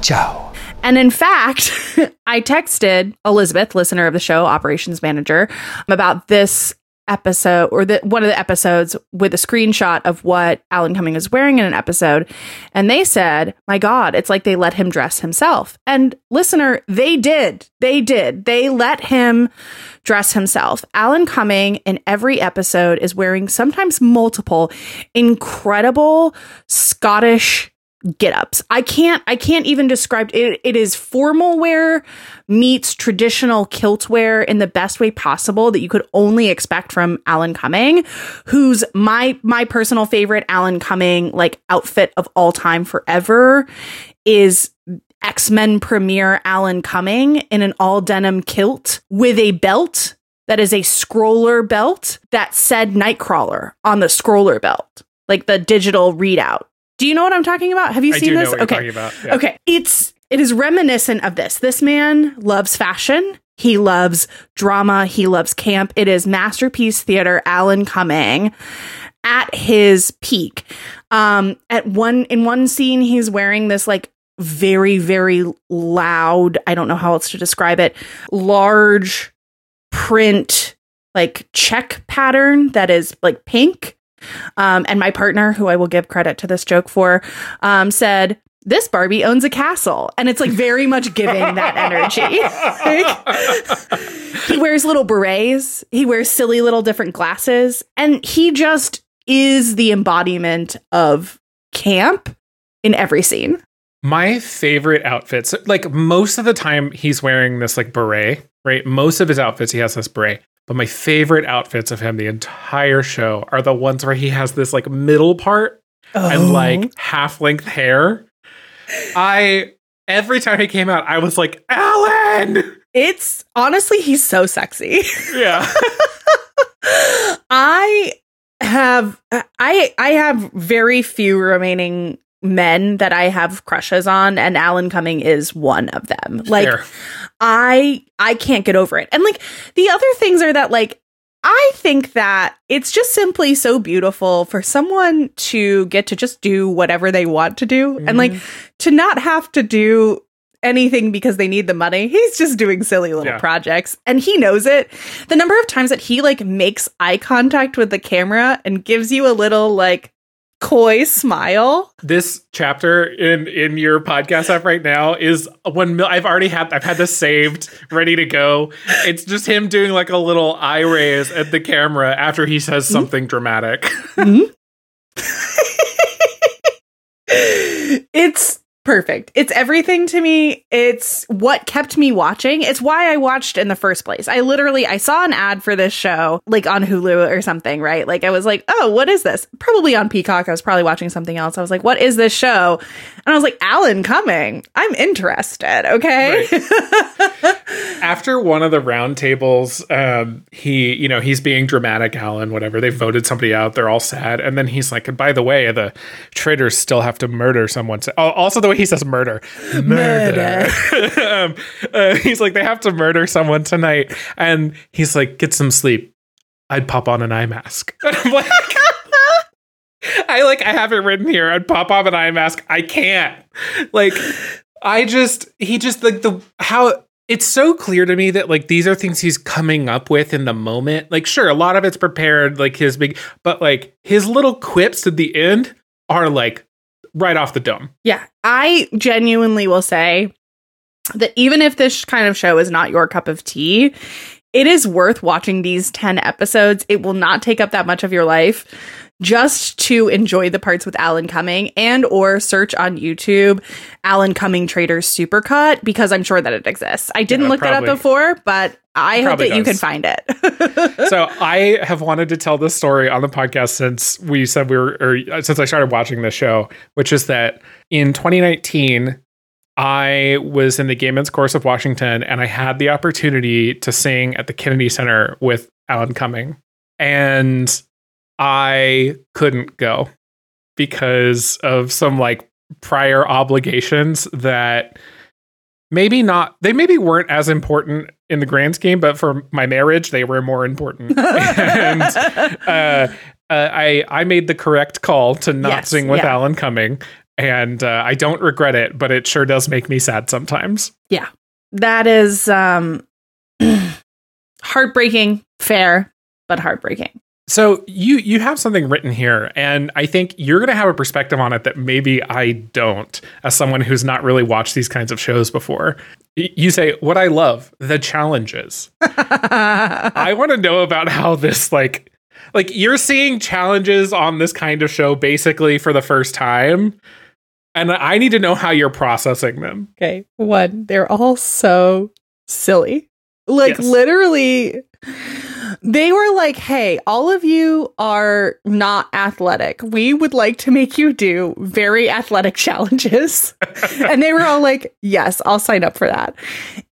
Ciao. And in fact, [LAUGHS] I texted Elizabeth, listener of the show, operations manager, about this episode or the one of the episodes with a screenshot of what Alan Cumming is wearing in an episode. And they said, My God, it's like they let him dress himself. And listener, they did. They did. They let him dress himself. Alan Cumming in every episode is wearing sometimes multiple incredible Scottish get ups. I can't I can't even describe it. It is formal wear meets traditional kilt wear in the best way possible that you could only expect from Alan Cumming, who's my my personal favorite Alan Cumming like outfit of all time forever is X-Men premiere Alan Cumming in an all denim kilt with a belt that is a scroller belt that said Nightcrawler on the scroller belt, like the digital readout. Do you know what I'm talking about? Have you I seen do know this? okay. talking about. Yeah. Okay. It's it is reminiscent of this. This man loves fashion. He loves drama. He loves camp. It is masterpiece theater Alan Cumming at his peak. Um at one in one scene he's wearing this like very very loud, I don't know how else to describe it, large print like check pattern that is like pink. Um, and my partner, who I will give credit to this joke for, um, said, This Barbie owns a castle. And it's like very much giving that energy. [LAUGHS] He wears little berets, he wears silly little different glasses, and he just is the embodiment of camp in every scene. My favorite outfits, like most of the time, he's wearing this like beret, right? Most of his outfits, he has this beret. But my favorite outfits of him the entire show are the ones where he has this like middle part and oh. like half length hair. I every time he came out, I was like, Alan. it's honestly, he's so sexy. [LAUGHS] Yeah. I have I I have very few remaining men that I have crushes on and Alan Cumming is one of them. Like Fair. I I can't get over it. And like the other things are that like I think that it's just simply so beautiful for someone to get to just do whatever they want to do and like mm-hmm. to not have to do anything because they need the money. He's just doing silly little Yeah. projects and he knows it. The number of times that he like makes eye contact with the camera and gives you a little like coy smile. this chapter in in your podcast app right now is when Mil- I've already had I've had this saved ready to go. It's just him doing like a little eye raise at the camera after he says something dramatic. Mm-hmm. [LAUGHS] it's perfect. It's everything to me. It's what kept me watching. It's why I watched in the first place. I literally I saw an ad for this show like on Hulu or something, right? Like I was like, "Oh, what is this?" Probably on Peacock. I was probably watching something else. I was like, "What is this show?" And I was like, "Alan Cumming. I'm interested." Okay? [LAUGHS] after one of the roundtables, um, he, you know, he's being dramatic, Alan, whatever. They voted somebody out. They're all sad. And then he's like, and by the way, the traitors still have to murder someone. To- oh, also the way he says murder. Murder. [LAUGHS] um, uh, he's like, they have to murder someone tonight. And he's like, get some sleep. I'd pop on an eye mask. And [LAUGHS] I'm like, I like, I have it written here. I'd pop on an eye mask. I can't. Like, I just, he just like the, how, it's so clear to me that like these are things he's coming up with in the moment. Like, sure, a lot of it's prepared, like his big, but like his little quips at the end are like right off the dome. Yeah, I genuinely will say that even if this kind of show is not your cup of tea, it is worth watching these 10 episodes. It will not take up that much of your life just to enjoy the parts with Alan Cumming and or search on YouTube Alan Cumming Traitors Supercut because I'm sure that it exists. I didn't Yeah, look that up before, but I hope Probably that you can find it. [LAUGHS] so I have wanted to tell this story on the podcast since we said we were, or uh, since I started watching this show, which is that in 2019, I was in the Gay Men's Chorus of Washington and I had the opportunity to sing at the Kennedy Center with Alan Cumming. And I couldn't go because of some like prior obligations that maybe not they maybe weren't as important in the grand scheme but for my marriage they were more important [LAUGHS] and uh, uh, i i made the correct call to not Yes, sing with yeah. alan cumming and uh, i don't regret it but it sure does make me sad sometimes yeah that is um [CLEARS THROAT] heartbreaking, fair, but heartbreaking. So you you have something written here, and I think you're going to have a perspective on it that maybe I don't, as someone who's not really watched these kinds of shows before. You say what I love the challenges. [LAUGHS] I want to know about how this like like you're seeing challenges on this kind of show basically for the first time, and I need to know how you're processing them. Okay. One, they're all so silly. Like Yes. literally they were like, "Hey, all of you are not athletic. We would like to make you do very athletic [LAUGHS] challenges." [LAUGHS] and they were all like, "Yes, I'll sign up for that."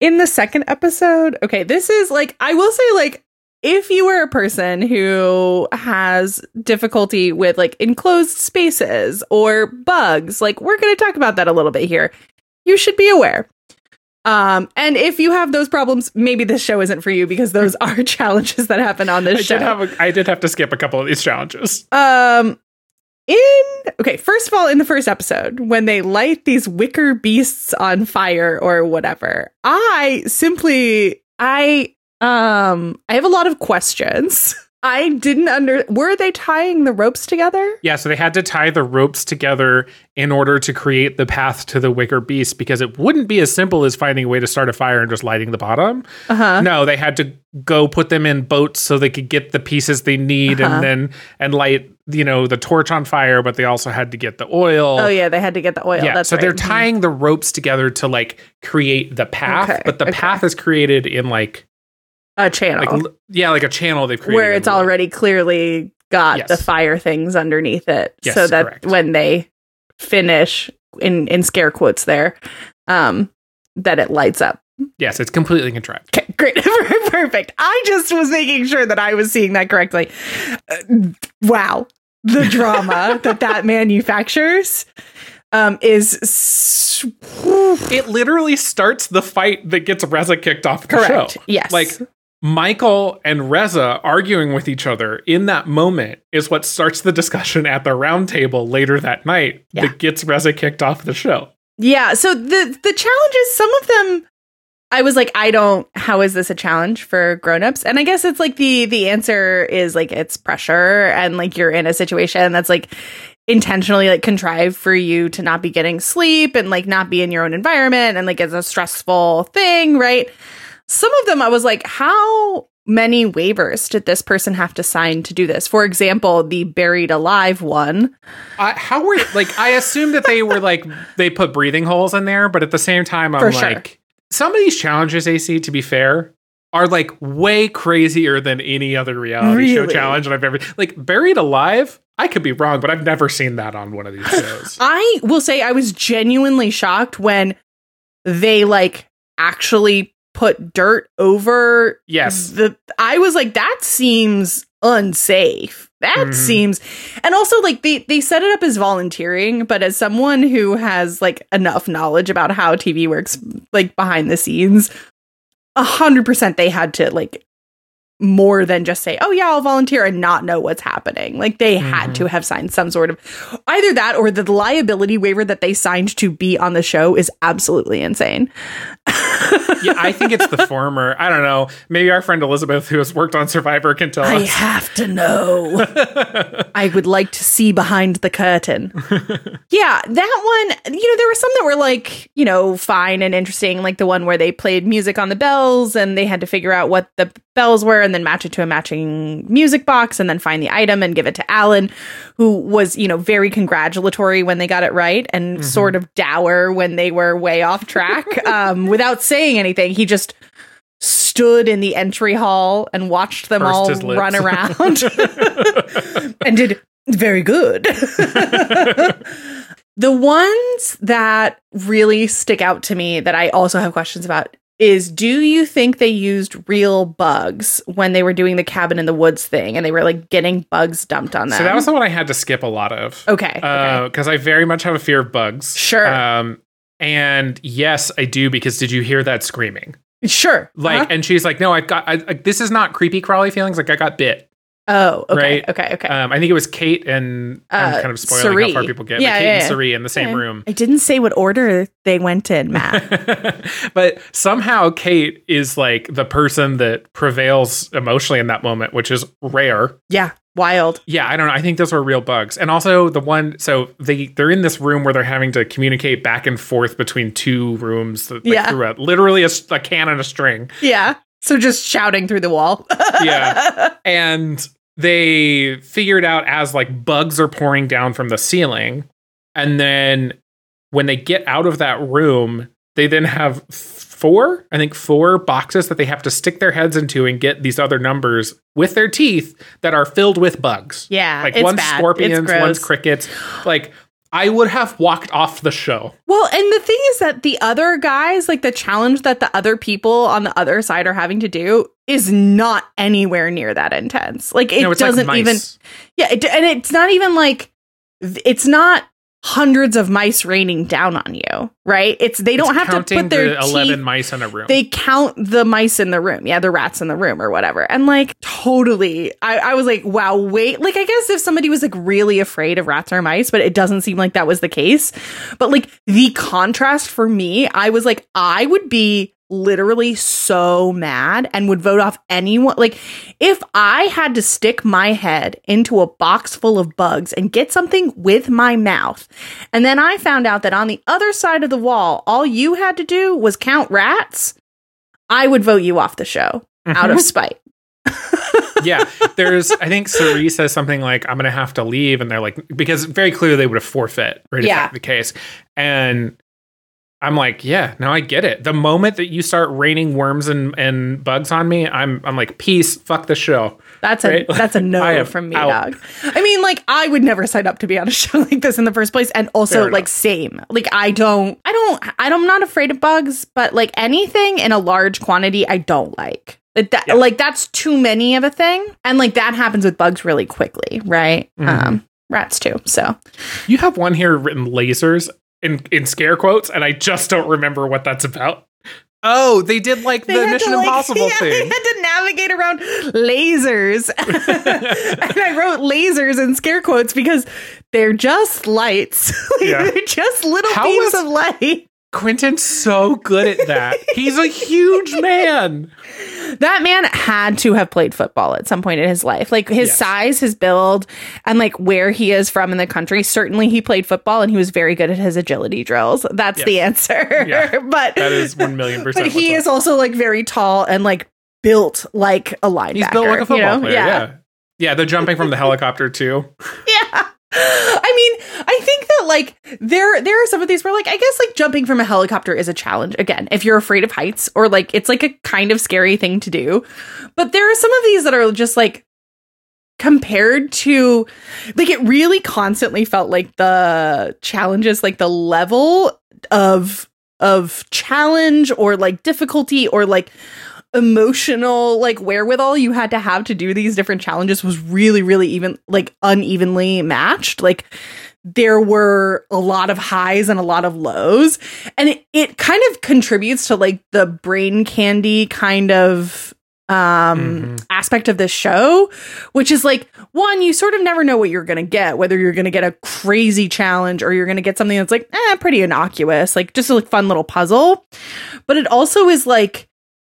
In the second episode, okay, this is like I will say like if you are a person who has difficulty with like enclosed spaces or bugs, like we're going to talk about that a little bit here. You should be aware. Um, and if you have those problems, maybe this show isn't for you because those are [LAUGHS] challenges that happen on this show. I show. did have a, I did have to skip a couple of these challenges. Um in okay, first of all, in the first episode, when they light these wicker beasts on fire or whatever, I simply I um I have a lot of questions. [LAUGHS] I didn't under were they tying the ropes together? Yeah, so they had to tie the ropes together in order to create the path to the wicker beast because it wouldn't be as simple as finding a way to start a fire and just lighting the bottom. Uh-huh. No, they had to go put them in boats so they could get the pieces they need Uh-huh. and then and light, you know, the torch on fire, but they also had to get the oil. Oh yeah, they had to get the oil. Yeah, That's so they're right. Mhm. tying the ropes together to like create the path, Okay, but the okay. path is created in like a channel. Like yeah, like a channel they've created where it's already clearly got Yes. the fire things underneath it. Yes, so that correct. when they finish in in scare quotes there um that it lights up. Yes, it's completely contrived. okay great. [LAUGHS] Perfect. I just was making sure that i was seeing that correctly. Uh, wow. The [LAUGHS] drama that that manufactures um is s- It literally starts the fight that gets Reza kicked off the correct. show. yes. Like Michael and Reza arguing with each other in that moment is what starts the discussion at the round table later that night Yeah. that gets Reza kicked off the show. Yeah. So the the challenges, some of them I was like, I don't how is this a challenge for grown-ups? And I guess it's like the the answer is like it's pressure and like you're in a situation that's like intentionally like contrived for you to not be getting sleep and like not be in your own environment and like it's a stressful thing, right? Some of them I was like, how many waivers did this person have to sign to do this? For example, the buried alive one. I, how were like? I assume that they were like they put breathing holes in there, but at the same time, I'm For sure. like, some of these challenges, AC, to be fair, are like way crazier than any other reality show challenge that I've ever like. Buried alive, I could be wrong, but I've never seen that on one of these shows. [LAUGHS] I will say I was genuinely shocked when they like actually put dirt over yes, the I was like that seems unsafe. That Mhm. seems and also like they they set it up as volunteering, but as someone who has like enough knowledge about how TV works like behind the scenes, a hundred percent they had to like more than just say, "Oh yeah, I'll volunteer" and not know what's happening. Like they had Mhm. to have signed some sort of either that or the liability waiver that they signed to be on the show is absolutely insane. [LAUGHS] yeah, I think it's the [LAUGHS] former. I don't know. Maybe our friend Elizabeth, who has worked on Survivor, can tell I us. have to know. [LAUGHS] I would like to see behind the curtain. yeah, that one, you know, there were some that were like, you know, fine and interesting, like the one where they played music on the bells and they had to figure out what the bells were and then match it to a matching music box and then find the item and give it to Alan, who was, you know, very congratulatory when they got it right and sort of dour when they were way off track [LAUGHS] um, without saying anything. He just stood in the entry hall and watched them Pursed all run around [LAUGHS] and did very good. [LAUGHS] the ones that really stick out to me that I also have questions about is do you think they used real bugs when they were doing the cabin in the woods thing and they were like getting bugs dumped on them? so that was the one I had to skip a lot of. okay. okay. because I very much have a fear of bugs. Sure. Um, and yes, I do because did you hear that screaming? sure. Like, Huh? and she's like, "No, I've got. I, I, this is not creepy crawly feelings. Like, I got bit. Oh, okay. right. Okay. Okay. Um, I think it was Kate and I'm Uh, kind of spoiling how far people get. Yeah, Kate yeah, and yeah. Cirie in the same room. I didn't say what order they went in, Matt. [LAUGHS] but somehow Kate is like the person that prevails emotionally in that moment, which is rare. yeah. Wild. Yeah, I don't know. I think those were real bugs. And also the one so they they're in this room where they're having to communicate back and forth between two rooms that, like, Yeah. through a, literally a, a can and a string. Yeah. So just shouting through the wall. [LAUGHS] Yeah. And they figured out as like bugs are pouring down from the ceiling and then when they get out of that room, they then have four, I think four boxes that they have to stick their heads into and get these other numbers with their teeth that are filled with bugs. Yeah, like one's bad. Scorpions, one's crickets. Like I would have walked off the show. Well, and the thing is that the other guys, like the challenge that the other people on the other side are having to do, is not anywhere near that intense. Like it no, it's doesn't like even. Yeah, it, and it's not even like it's not hundreds of mice raining down on you, right? It's they don't It's have to put their the eleven teeth- mice in a room. They count the mice in the room, yeah, the rats in the room or whatever, and like totally. I, I was like, wow, wait. Like, I guess if somebody was like really afraid of rats or mice, but it doesn't seem like that was the case. But like the contrast for me, I was like, I would be literally so mad and would vote off anyone. Like, if I had to stick my head into a box full of bugs and get something with my mouth, and then I found out that on the other side of the wall, all you had to do was count rats, I would vote you off the show out of mm-hmm. spite. [LAUGHS] yeah, there's. I think Cirie says something like, "I'm going to have to leave," and they're like, because very clearly they would have forfeit, right? If Yeah. that's the case, and I'm like, yeah, no, I get it. The moment that you start raining worms and, and bugs on me, I'm I'm like, peace, fuck the show. That's a that's a [LAUGHS] no from me, out. dog. I mean, like I would never sign up to be on a [LAUGHS] show like this in the first place, and also like same. Like I don't, I don't, I don't, I'm not afraid of bugs, but like anything in a large quantity, I don't like. Like that, Yeah. like that's too many of a thing, and like that happens with bugs really quickly, right? Mhm. Um, rats too. So You have one here written lasers in in scare quotes, and I just don't remember what that's about. Oh, they did like They the had to, Mission like- [LAUGHS] Impossible yeah, They had to navigate around lasers. [LAUGHS] and I wrote lasers in scare quotes because they're just lights. [LAUGHS] Like, Yeah. They're just little How beams was- of light. Quentin's so good at that. He's a huge man. That man had to have played football at some point in his life. Like his Yes. size, his build, and like where he is from in the country. Certainly he played football and he was very good at his agility drills. That's Yes. the answer. Yeah. [LAUGHS] but That is one million [LAUGHS] percent. but he is also like very tall and like built like a linebacker. He's built like a you football know? player. Yeah. yeah. the jumping from the helicopter too. [LAUGHS] yeah. I mean, I think that like there there are some of these where like I guess like jumping from a helicopter is a challenge again if you're afraid of heights or like it's like a kind of scary thing to do. But there are some of these that are just like compared to like it really constantly felt like the challenges like the level of of challenge or like difficulty or like emotional like wherewithal you had to have to do these different challenges was really really even like unevenly matched. Like there were a lot of highs and a lot of lows. And it, it kind of contributes to like the brain candy kind of um Mhm. aspect of this show which is like one you sort of never know what you're gonna get whether you're gonna get a crazy challenge or you're gonna get something that's like eh, pretty innocuous like just a like, fun little puzzle. But it also is like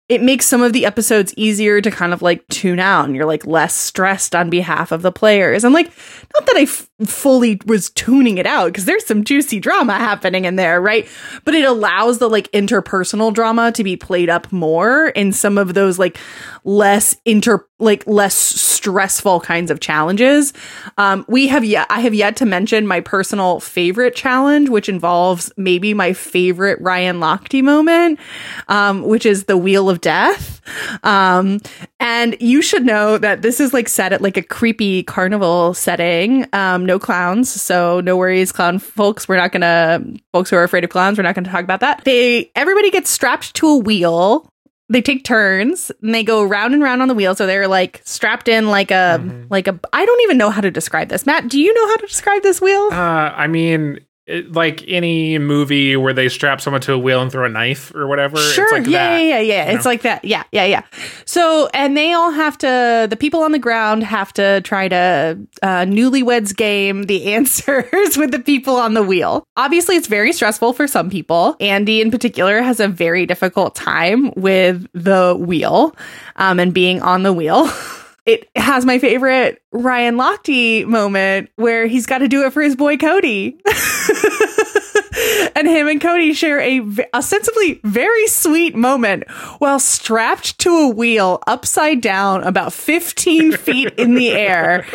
it makes some of the episodes easier to kind of like tune out and you're like less stressed on behalf of the players. And like not that I f- fully was tuning it out because there's some juicy drama happening in there right? But it allows the like interpersonal drama to be played up more in some of those like less inter like less stressful kinds of challenges. Um we have yet i have yet to mention my personal favorite challenge which involves maybe my favorite ryan lochte moment um which is the wheel of death. Um and you should know that this is like set at like a creepy carnival setting. Um no clowns so no worries clown folks. We're not gonna folks who are afraid of clowns we're not gonna talk about that. They everybody gets strapped to a wheel. They take turns and they go round and round on the wheel so they're like strapped in like a Mhm. like a i don't even know how to describe this. Matt do you know how to describe this wheel? Uh, I mean, it, like any movie where they strap someone to a wheel and throw a knife or whatever. Sure. It's like yeah, yeah, yeah, yeah. you It's know? like that. Yeah, yeah, yeah. So, and they all have to, the people on the ground have to try to uh, newlyweds game the [LAUGHS] answers with the people on the wheel. Obviously, it's very stressful for some people. Andy, in particular, has a very difficult time with the wheel um, and being on the wheel. [LAUGHS] It has my favorite Ryan Lochte moment where he's got to do it for his boy Cody. [LAUGHS] and him and Cody share a v- ostensibly very sweet moment while strapped to a wheel upside down about 15 [LAUGHS] feet in the air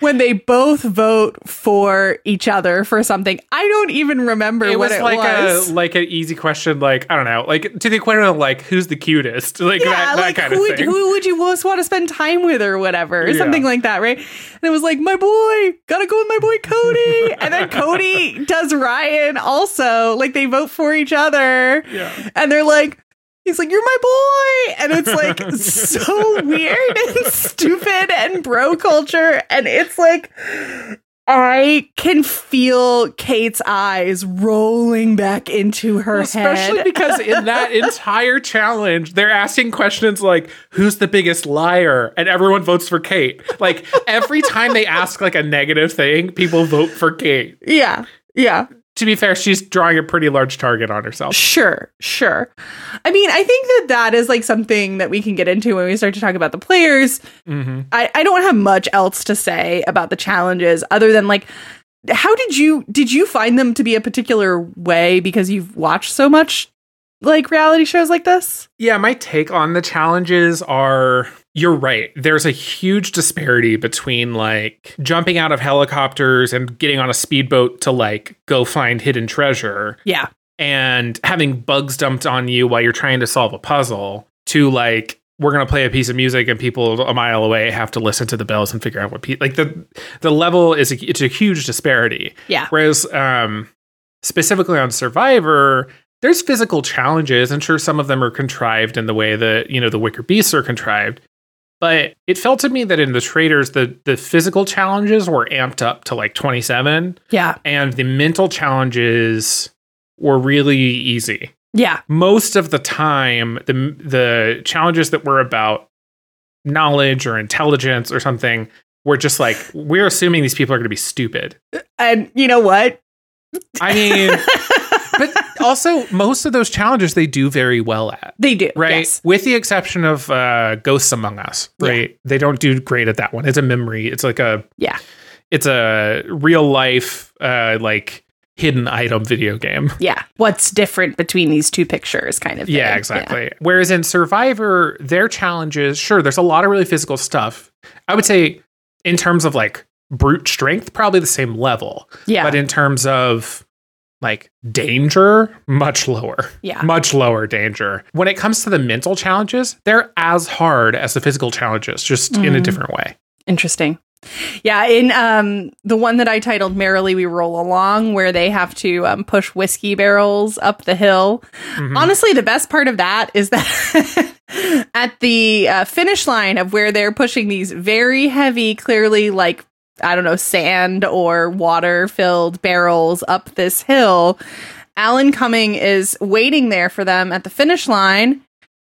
when they both vote for each other for something. I don't even remember It what was it like was. a like an easy question, like I don't know, like to the equivalent of like who's the cutest, [LAUGHS] like yeah, that, that like kind who of would, thing. who would you most want to spend time with or whatever, or Yeah. something like that, right? And it was like, my boy, gotta go with my boy Cody. and then Cody [LAUGHS] does Ryan also. So, like they vote for each other. yeah. And they're like, he's like, you're my boy. And it's like [LAUGHS] so weird and stupid and bro culture. And it's like, I can feel Kate's eyes rolling back into her head. Especially head. because in that [LAUGHS] entire challenge, they're asking questions like, "Who's the biggest liar?" and everyone votes for Kate. Like every time they ask like a negative thing, people vote for Kate. yeah. Yeah. To be fair, she's drawing a pretty large target on herself. Sure, sure. I mean, I think that that is like something that we can get into when we start to talk about the players. hmm I, I don't have much else to say about the challenges other than like, how did you did you find them to be a particular way because you've watched so much like reality shows like this? Yeah, my take on the challenges are you're right. There's a huge disparity between like jumping out of helicopters and getting on a speedboat to like go find hidden treasure Yeah, and having bugs dumped on you while you're trying to solve a puzzle to like we're going to play a piece of music and people a mile away have to listen to the bells and figure out what pe- like the the level is a, it's a huge disparity. yeah, Whereas um, specifically on Survivor, there's physical challenges, and sure, some of them are contrived in the way that you know the Wicker Beasts are contrived. But it felt to me that in the traitors, the the physical challenges were amped up to like 27, yeah. and the mental challenges were really easy. Yeah. Most of the time, the the challenges that were about knowledge or intelligence or something were just like we're assuming these people are going to be stupid. And you know what? I mean, [LAUGHS] but also most of those challenges they do very well at. they do. Right, Yes. with the exception of uh, Ghosts Among Us, Yeah. right? They don't do great at that one. It's a memory. It's like a Yeah. It's a real life, uh, like hidden item video game. Yeah. What's different between these two pictures kind of thing. Yeah, exactly. Whereas in Survivor, their challenges, sure, there's a lot of really physical stuff. I would say, in terms of like brute strength, probably the same level. Yeah. But in terms of like danger, much lower. Yeah. Much lower danger. When it comes to the mental challenges, they're as hard as the physical challenges, just in a Mhm. different way. Interesting. Yeah, in um the one that I titled "Merrily We Roll Along," where they have to um, push whiskey barrels up the hill. Mhm. Honestly, the best part of that is that [LAUGHS] at the uh, finish line of where they're pushing these very heavy, clearly like I don't know, sand or water filled barrels up this hill. Alan Cumming is waiting there for them at the finish line,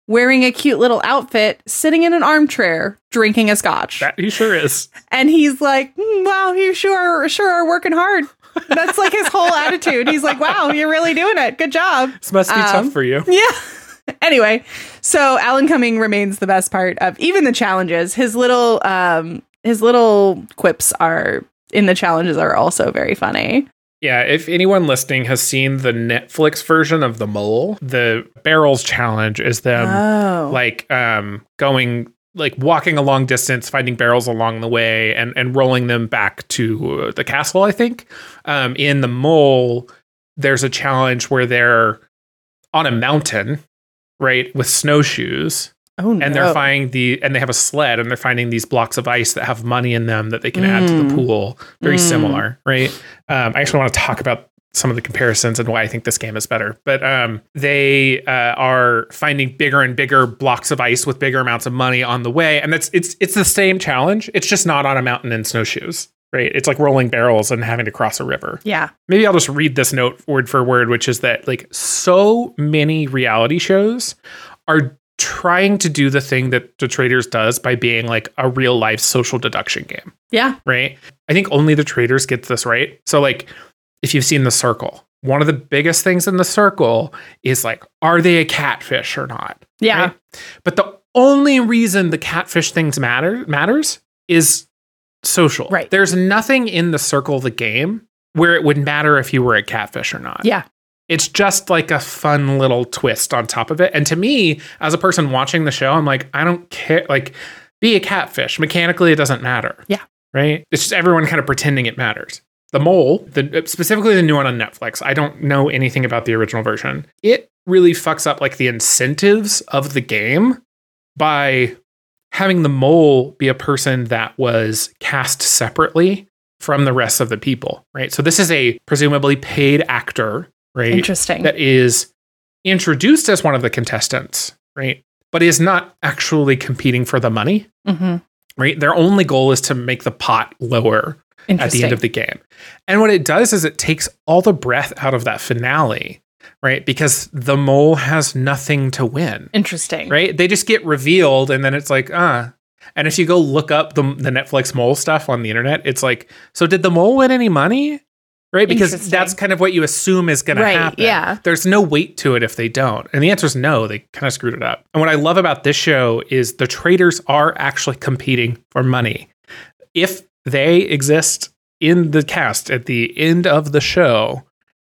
wearing a cute little outfit, sitting in an armchair, drinking a scotch. That he sure is. And he's like, "Mm, "Wow, you sure sure are working hard." That's like his whole attitude. He's like, "Wow, you're really doing it. Good job." This must be Um, tough for you. Yeah. [LAUGHS] anyway, so Alan Cumming remains the best part of even the challenges. His little um his little quips are in the challenges are also very funny. Yeah, if anyone listening has seen the Netflix version of The Mole, the barrels challenge is them oh. like um going like walking a long distance finding barrels along the way and and rolling them back to the castle i think um in the mole there's a challenge where they're on a mountain right with snowshoes oh no. and they're finding the and they have a sled and they're finding these blocks of ice that have money in them that they can add to the Mm. pool very Mm. similar right um, i actually want to talk about some of the comparisons and why i think this game is better but um, they uh, are finding bigger and bigger blocks of ice with bigger amounts of money on the way and that's it's it's the same challenge it's just not on a mountain in snowshoes right it's like rolling barrels and having to cross a river Yeah. maybe I'll just read this note word for word, which is that like so many reality shows are trying to do the thing that the traitors does by being like a real life social deduction game, Yeah. right? I think only the traitors get this right. So like if you've seen the circle, one of the biggest things in the circle is like, are they a catfish or not? Yeah. right? But the only reason the catfish things matter matters is social. Right. There's nothing in the circle of the game where it would matter if you were a catfish or not. Yeah. It's just like a fun little twist on top of it. And to me, as a person watching the show, I'm like, I don't care. Like, be a catfish. Mechanically, it doesn't matter. Yeah. Right. It's just everyone kind of pretending it matters. The Mole, the specifically the new one on Netflix. I don't know anything about the original version. It really fucks up like the incentives of the game by having the mole be a person that was cast separately from the rest of the people, right? So this is a presumably paid actor, right? Interesting. That is introduced as one of the contestants, right? But is not actually competing for the money, hmm right? Their only goal is to make the pot lower at the end of the game. And what it does is it takes all the breath out of that finale, right? Because the mole has nothing to win, Interesting. right? They just get revealed and then it's like, ah. And if you go look up the, the Netflix mole stuff on the internet, it's like, so did the mole win any money? Right? Because that's kind of what you assume is going Right, to happen. yeah. There's no weight to it if they don't. And the answer is no. They kind of screwed it up. And what I love about this show is the traitors are actually competing for money. If they exist in the cast at the end of the show,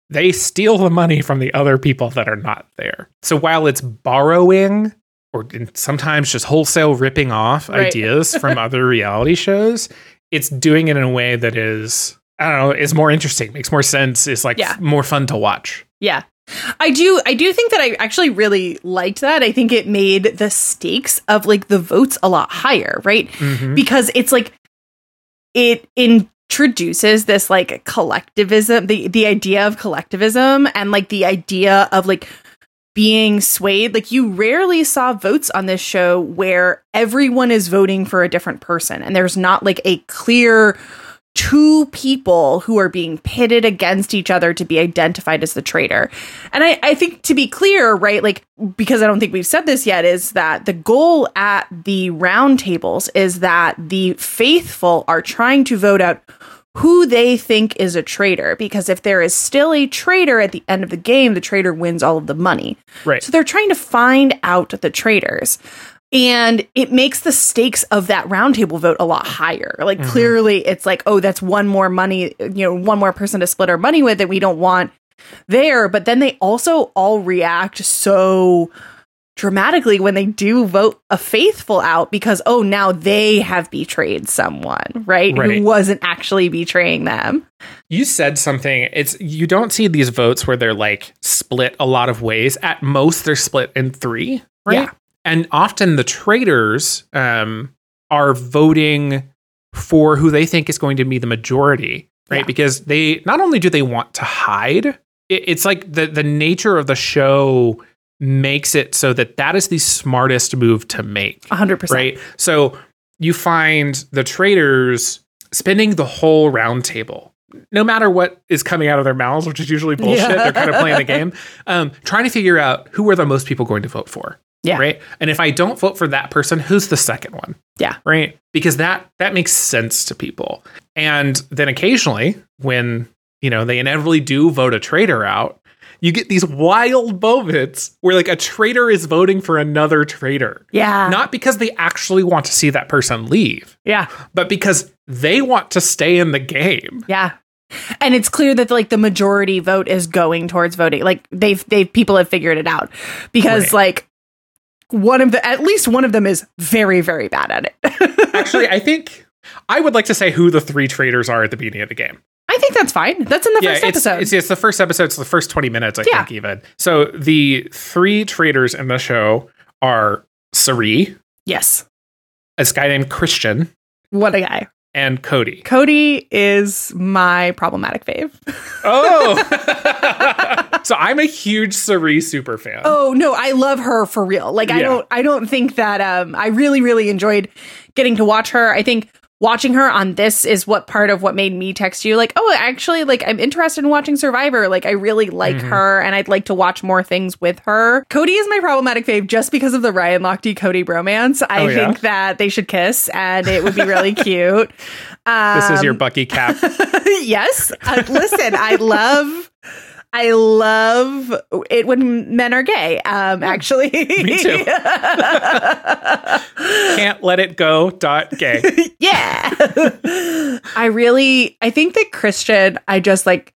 they steal the money from the other people that are not there. So while it's borrowing or sometimes just wholesale ripping off Right. ideas from [LAUGHS] other reality shows, it's doing it in a way that is I don't know, is more interesting, makes more sense, is like Yeah. f- more fun to watch. Yeah. I do I do think that I actually really liked that. I think it made the stakes of like the votes a lot higher, right? Mhm. Because it's like it introduces this like collectivism, the the idea of collectivism and like the idea of like being swayed. Like you rarely saw votes on this show where everyone is voting for a different person and there's not like a clear two people who are being pitted against each other to be identified as the traitor. And I, I think to be clear, right, like, because I don't think we've said this yet, is that the goal at the roundtables is that the faithful are trying to vote out who they think is a traitor. Because if there is still a traitor at the end of the game, the traitor wins all of the money. Right. So they're trying to find out the traitors. And it makes the stakes of that roundtable vote a lot higher. Like mm-hmm. clearly it's like, oh, that's one more money, you know, one more person to split our money with that we don't want there. But then they also all react so dramatically when they do vote a faithful out because oh now they have betrayed someone right, Right. who wasn't actually betraying them You said something. It's you don't see these votes where they're like split a lot of ways. At most, they're split in three, right? Yeah. And often the traitors um, are voting for who they think is going to be the majority, right? Yeah. Because they not only do they want to hide, it, it's like the the nature of the show makes it so that that is the smartest move to make 100% right? So you find the traitors spending the whole round table, no matter what is coming out of their mouths, which is usually bullshit. Yeah. They're kind of playing the [LAUGHS] game, um, trying to figure out who are the most people going to vote for. Yeah. Right. And if I don't vote for that person, who's the second one? Yeah. Right. Because that that makes sense to people. And then occasionally, when you know they inevitably do vote a traitor out, you get these wild moments where like a traitor is voting for another traitor yeah not because they actually want to see that person leave, yeah but because they want to stay in the game. Yeah. And it's clear that like the majority vote is going towards voting. Like they've they've people have figured it out. Because Right. like one of the at least one of them is very, very bad at it. [LAUGHS] Actually, I think I would like to say who the three traitors are at the beginning of the game. I think that's fine. That's in the yeah, first it's, episode. it's it's the first episode, it's the first 20 minutes, I Yeah. think, even. So the three traitors in the show are Cirie, yes. A guy named Christian, What a guy. And Cody. Cody is my problematic fave. Oh, [LAUGHS] so I'm a huge Cirie super fan. Oh no, I love her for real. Like I Yeah. don't I don't think that um I really really enjoyed getting to watch her. I think watching her on this is what part of what made me text you like, "Oh, actually like I'm interested in watching Survivor. Like I really like Mhm. her and I'd like to watch more things with her." Cody is my problematic fave just because of the Ryan Lochte Cody bromance. I Oh, yeah? think that they should kiss and it would be really [LAUGHS] cute. Um, this is your Bucky cap. [LAUGHS] yes. Uh, listen, I love I love it when men are gay. Um actually. Me too. [LAUGHS] Can't let it go. Dot gay. [LAUGHS] yeah. I really I think that Christian I just like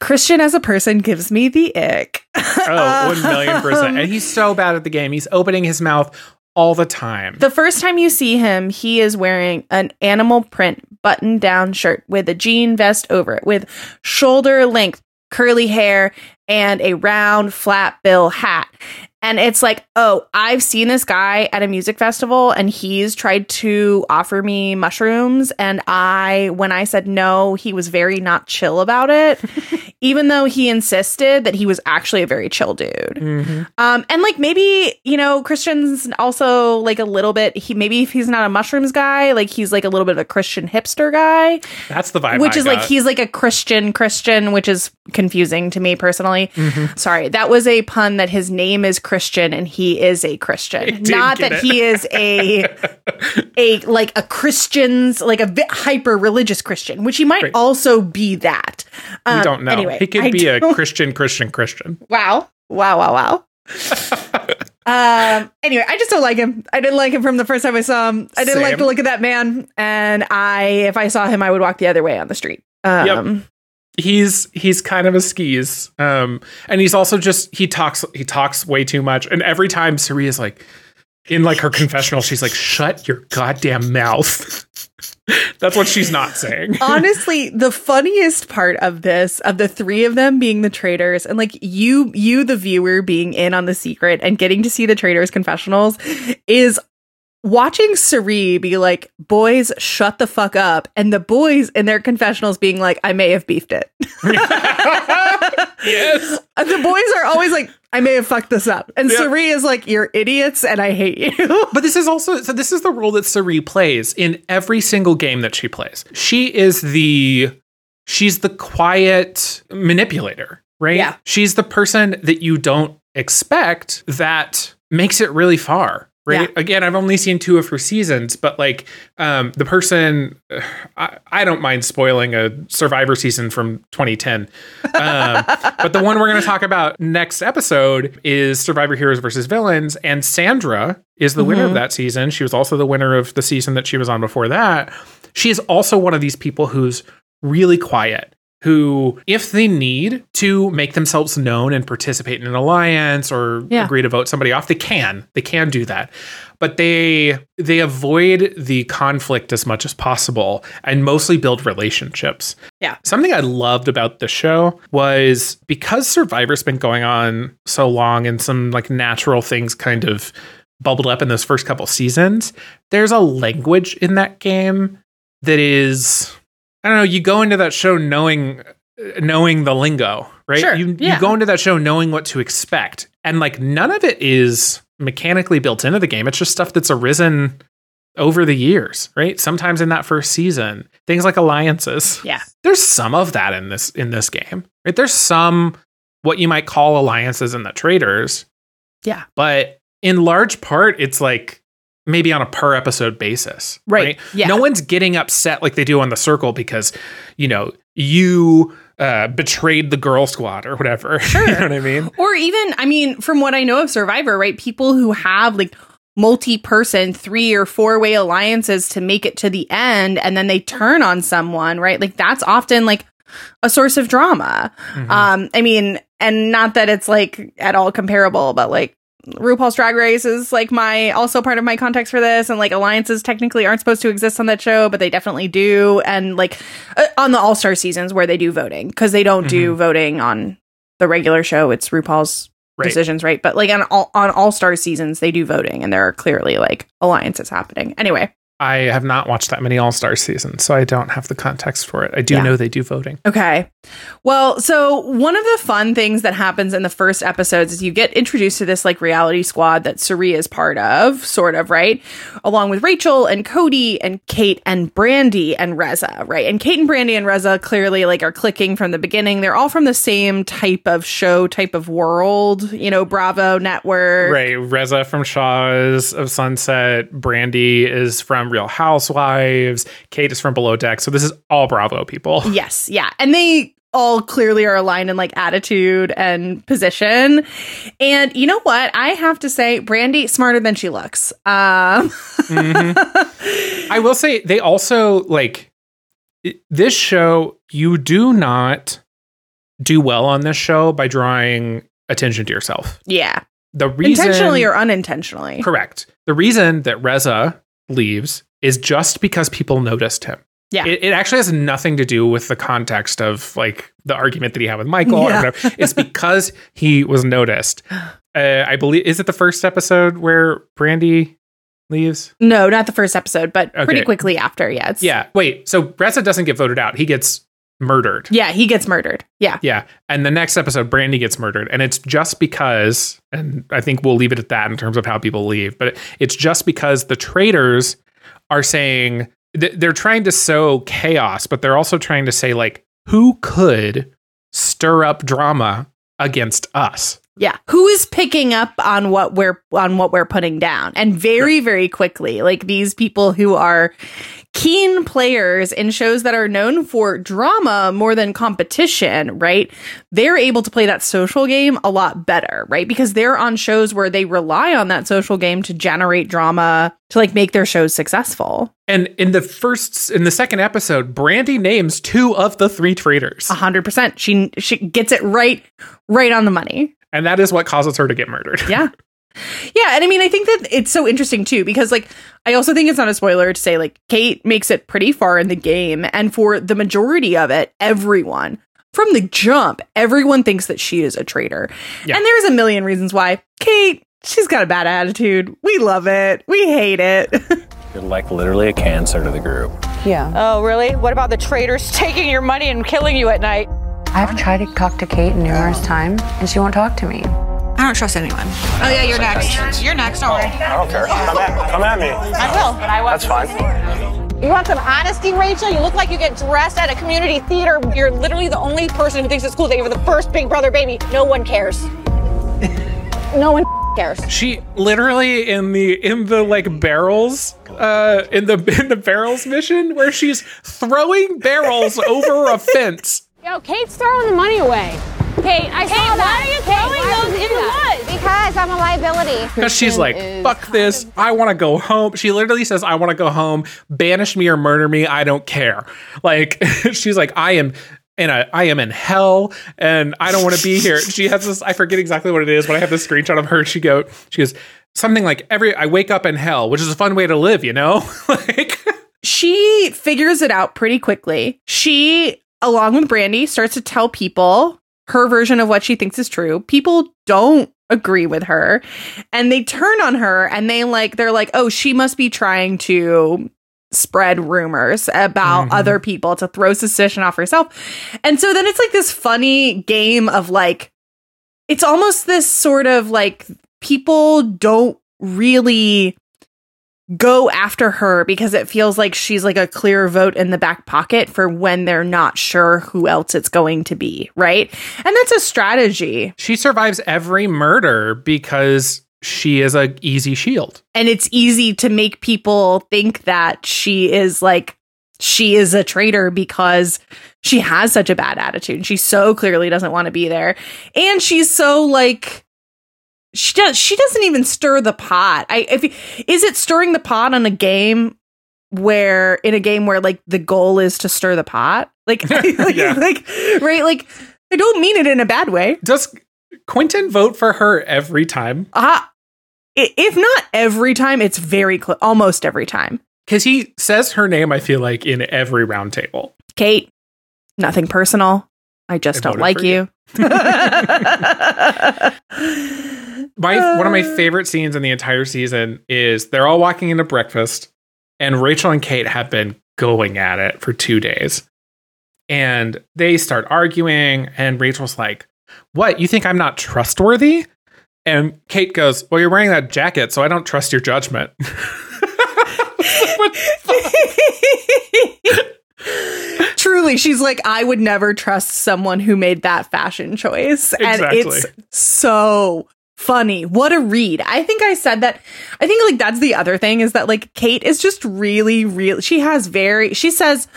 Christian as a person gives me the ick. Oh, one million percent. And he's so bad at the game. He's opening his mouth all the time. The first time you see him, he is wearing an animal print button down shirt with a jean vest over it, with shoulder length curly hair and a round flat bill hat. And it's like, oh, I've seen this guy at a music festival and he's tried to offer me mushrooms. And I, when I said no, he was very not chill about it, [LAUGHS] even though he insisted that he was actually a very chill dude. Mhm. Um, and like maybe you know Christian's also like a little bit. He maybe if he's not a mushrooms guy, like he's like a little bit of a Christian hipster guy, That's the vibe. which I is like he's like a Christian Christian, which is confusing to me personally. Mhm. Sorry, that was a pun that his name is Christian and he is a Christian, [LAUGHS] not that it. he is a [LAUGHS] a like a Christian's like a hyper religious Christian, which he might Right. also be that. we Um, don't know. Anyway, he could I be a don't- [LAUGHS] Christian, Christian, Christian. Wow. Wow, wow, wow. um anyway, I just don't like him. I didn't like him from the first time I saw him. I didn't like Same. the look of that man and I if I saw him I would walk the other way on the street. Um He's he's kind of a skis. Um, and he's also just he talks he talks way too much. And every time Cirie's like in like her confessional, she's like, "Shut your goddamn mouth." [LAUGHS] That's what she's not saying. [LAUGHS] honestly the funniest part of this of the three of them being the traitors and like you you the viewer being in on the secret and getting to see the traitors confessionals is watching Cirie be like boys shut the fuck up and the boys in their confessionals being like I may have beefed it [LAUGHS] yes. the boys are always like, I may have fucked this up. And Yeah. Cirie is like, You're idiots and I hate you. [LAUGHS] But this is also so this is the role that Cirie plays in every single game that she plays. She is the she's the quiet manipulator, right? Yeah. She's the person that you don't expect that makes it really far. Right. Yeah. Again, I've only seen two of her seasons, but like um, the person, [SIGHS] I, I don't mind spoiling a Survivor season from 2010. Um, [LAUGHS] but the one we're going to talk about next episode is Survivor Heroes versus Villains, and Sandra is the winner of Mhm. that season. She was also the winner of the season that she was on before that. She is also one of these people who's really quiet. Who, if they need to make themselves known and participate in an alliance or Yeah. agree to vote somebody off, they can. They can do that but they they avoid the conflict as much as possible and mostly build relationships. Yeah. Something I loved about the show was because Survivor's been going on so long and some like natural things kind of bubbled up in those first couple seasons, there's a language in that game that is I don't know, you go into that show knowing knowing the lingo, right? Sure, You yeah. you go into that show knowing what to expect. And like none of it is mechanically built into the game. It's just stuff that's arisen over the years, right? Sometimes in that first season, things like alliances. Yeah. There's some of that in this in this game. Right? There's some what you might call alliances in the traders. Yeah. But in large part, it's like maybe on a per episode basis. Right. Yeah. No one's getting upset like they do on the circle because, you know, you uh, betrayed the girl squad or whatever. [LAUGHS] Sure. you know what I mean? Or even, I mean, from what I know of Survivor, right? People who have like multi person three or four way alliances to make it to the end and then they turn on someone, right? Like that's often like a source of drama. Mhm. Um, I mean, and not that it's like at all comparable, but like RuPaul's Drag Race is like my also part of my context for this, and like alliances technically aren't supposed to exist on that show, but they definitely do, and like uh, on the All Star seasons where they do voting because they don't do voting on the regular show. It's RuPaul's Right. decisions, right? But like on all on All Star seasons, they do voting, and there are clearly like alliances happening. Anyway, I have not watched that many All Star seasons, so I don't have the context for it. I do Yeah. know they do voting. Okay. Well, so one of the fun things that happens in the first episodes is you get introduced to this like reality squad that Cirie is part of, sort of, right? Along with Rachel and Cody and Kate and Brandi and Reza, right? And Kate and Brandi and Reza clearly like are clicking from the beginning. They're all from the same type of show, type of world, you know, Bravo network. Right. Reza from Shahs of Sunset. Brandy is from Real Housewives. Kate is from Below Deck. So this is all Bravo people. [LAUGHS] Yes, yeah. And they all clearly are aligned in like attitude and position. And you know what? I have to say, Brandi smarter than she looks. Um I will say they also like this show. You do not do well on this show by drawing attention to yourself. Yeah. The reason Intentionally or unintentionally. correct. The reason that Reza leaves is just because people noticed him. Yeah. It, it actually has nothing to do with the context of like the argument that he had with Michael. Yeah. Or whatever. It's [LAUGHS] because he was noticed. Uh, I believe is it the first episode where Brandi leaves? No, not the first episode, but pretty quickly after. Yeah. Yeah. Wait. So Reza doesn't get voted out. He gets murdered. Yeah, he gets murdered. Yeah. Yeah. And the next episode, Brandi gets murdered. And it's just because, and I think we'll leave it at that in terms of how people leave, but it's just because the traitors are saying th- they're trying to sow chaos, but they're also trying to say, like, who could stir up drama against us? Yeah. Who is picking up on what we're on what we're putting down? And very, very quickly, like these people who are keen players in shows that are known for drama more than competition, right? They're able to play that social game a lot better, right? Because they're on shows where they rely on that social game to generate drama to like make their shows successful. And in the first, in the second episode, Brandi names two of the three hundred percent. She she gets it right, right on the money. And that is what causes her to get murdered. [LAUGHS] Yeah. Yeah, and I mean I think that it's so interesting too because like I also think it's not a spoiler to say like Kate makes it pretty far in the game and for the majority of it everyone from the jump everyone thinks that she is a traitor. Yeah. And there's a million reasons why. Kate, she's got a bad attitude. We love it. We hate it. [LAUGHS] You're like literally a cancer to the group. Yeah. Oh, really? What about the traitors taking your money and killing you at night? I've tried to talk to Kate numerous times, and she won't talk to me. I don't trust anyone. Oh yeah, you're next. You're next. Don't worry. I don't care. Come at, come at me. I will. But I That's fine. You want some honesty, Rachel? You look like you get dressed at a community theater. You're literally the only person who thinks it's cool that you're the first Big Brother baby. No one cares. [LAUGHS] no one [LAUGHS] cares. She literally in the in the like barrels uh in the [LAUGHS] in the barrels mission where she's throwing barrels over a fence. Yo, Kate's throwing the money away. Kate, I saw that. Why are you throwing those into what? Because I'm a liability. Because she's like, fuck this. I want to go home. She literally says, I want to go home. Banish me or murder me. I don't care. [LAUGHS] Like, [LAUGHS] she's like, I am. In a, I am in hell and I don't want to be here. [LAUGHS] She has this, I forget exactly what it is, but I have this screenshot of her. She go, she goes, something like every, I wake up in hell, which is a fun way to live, you know? like, she figures it out pretty quickly. She, along with Brandi, starts to tell people her version of what she thinks is true. People don't agree with her and they turn on her and they like they're like oh she must be trying to spread rumors about Mhm. other people to throw suspicion off herself and so then it's like this funny game of like it's almost this sort of like people don't really go after her because it feels like she's like a clear vote in the back pocket for when they're not sure who else it's going to be, right? And that's a strategy. she survives every murder because she is a easy shield. And it's easy to make people think that she is like she is a traitor because she has such a bad attitude. She so clearly doesn't want to be there. And she's so like she does she doesn't even stir the pot. I if is it stirring the pot on a game where in a game where like the goal is to stir the pot? Like [LAUGHS] [LAUGHS] like, Yeah. like right like I don't mean it in a bad way. Does Quentin vote for her every time? Ah i if not every time, it's very close, almost every time. Because he says her name, I feel like, in every roundtable. Kate, nothing personal. I just I don't like for you. [LAUGHS] My one of my favorite scenes in the entire season is they're all walking into breakfast, and Rachel and Kate have been going at it for two days. And they start arguing, and Rachel's like, What? You think I'm not trustworthy? And Kate goes, Well, you're wearing that jacket, so I don't trust your judgment. [LAUGHS] [LAUGHS] What the fuck? Truly, she's like, I would never trust someone who made that fashion choice. And it's so funny. What a read. I think I said that. I think like that's the other thing is that like Kate is just really, really, she has very, she says,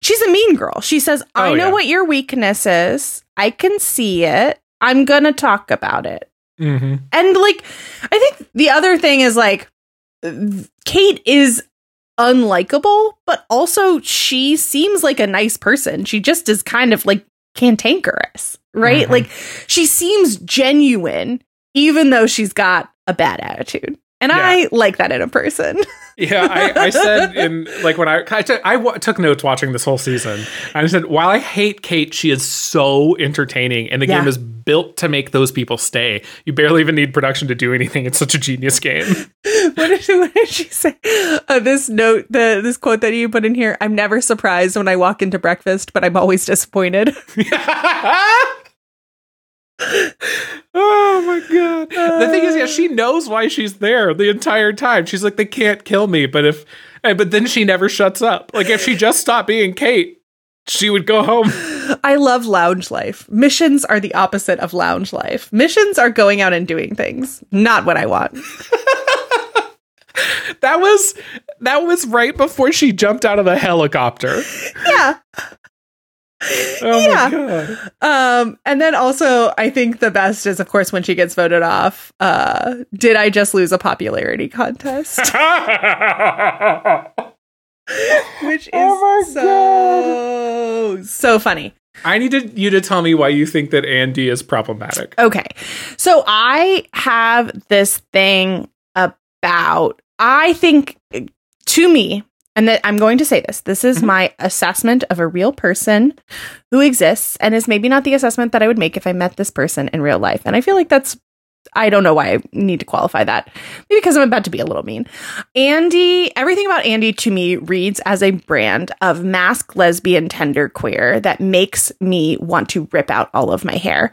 she's a mean girl. She says, I Oh, know yeah. what your weakness is. I can see it. I'm going to talk about it. Mhm. And like, I think the other thing is like, Kate is unlikable, but also she seems like a nice person. She just is kind of like cantankerous, right? Mhm. Like, she seems genuine, even though she's got a bad attitude. And I like that in a person. [LAUGHS] Yeah, I, I said in like when I I took took notes watching this whole season. I said while I hate Kate, she is so entertaining, and the Yeah. game is built to make those people stay. You barely even need production to do anything. It's such a genius game. [LAUGHS] what, did, what did she say? Uh, this note, the this quote that you put in here. I'm never surprised when I walk into breakfast, but I'm always disappointed. [LAUGHS] [LAUGHS] oh my god! The thing is, yeah, she knows why she's there the entire time. She's like, they can't kill me, but if, but then she never shuts up. Like if she just stopped being Kate, she would go home. [LAUGHS] I love lounge life. Missions are the opposite of lounge life. Missions are going out and doing things. Not what I want. [LAUGHS] That was that was right before she jumped out of the helicopter. Yeah. [LAUGHS] Oh Yeah. my god. Um, and then also I think the best is of course when she gets voted off. Uh, did I just lose a popularity contest? [LAUGHS] Which is Oh so so funny. I needed you to tell me why you think that Andie is problematic. Okay. So I have this thing about, I think to me, and that I'm going to say this this is mm-hmm. my assessment of a real person who exists and is maybe not the assessment that I would make if I met this person in real life. And I feel like that's I don't know why I need to qualify that. Maybe because I'm about to be a little mean. Andie, everything about Andie to me reads as a brand of mask lesbian tender queer that makes me want to rip out all of my hair.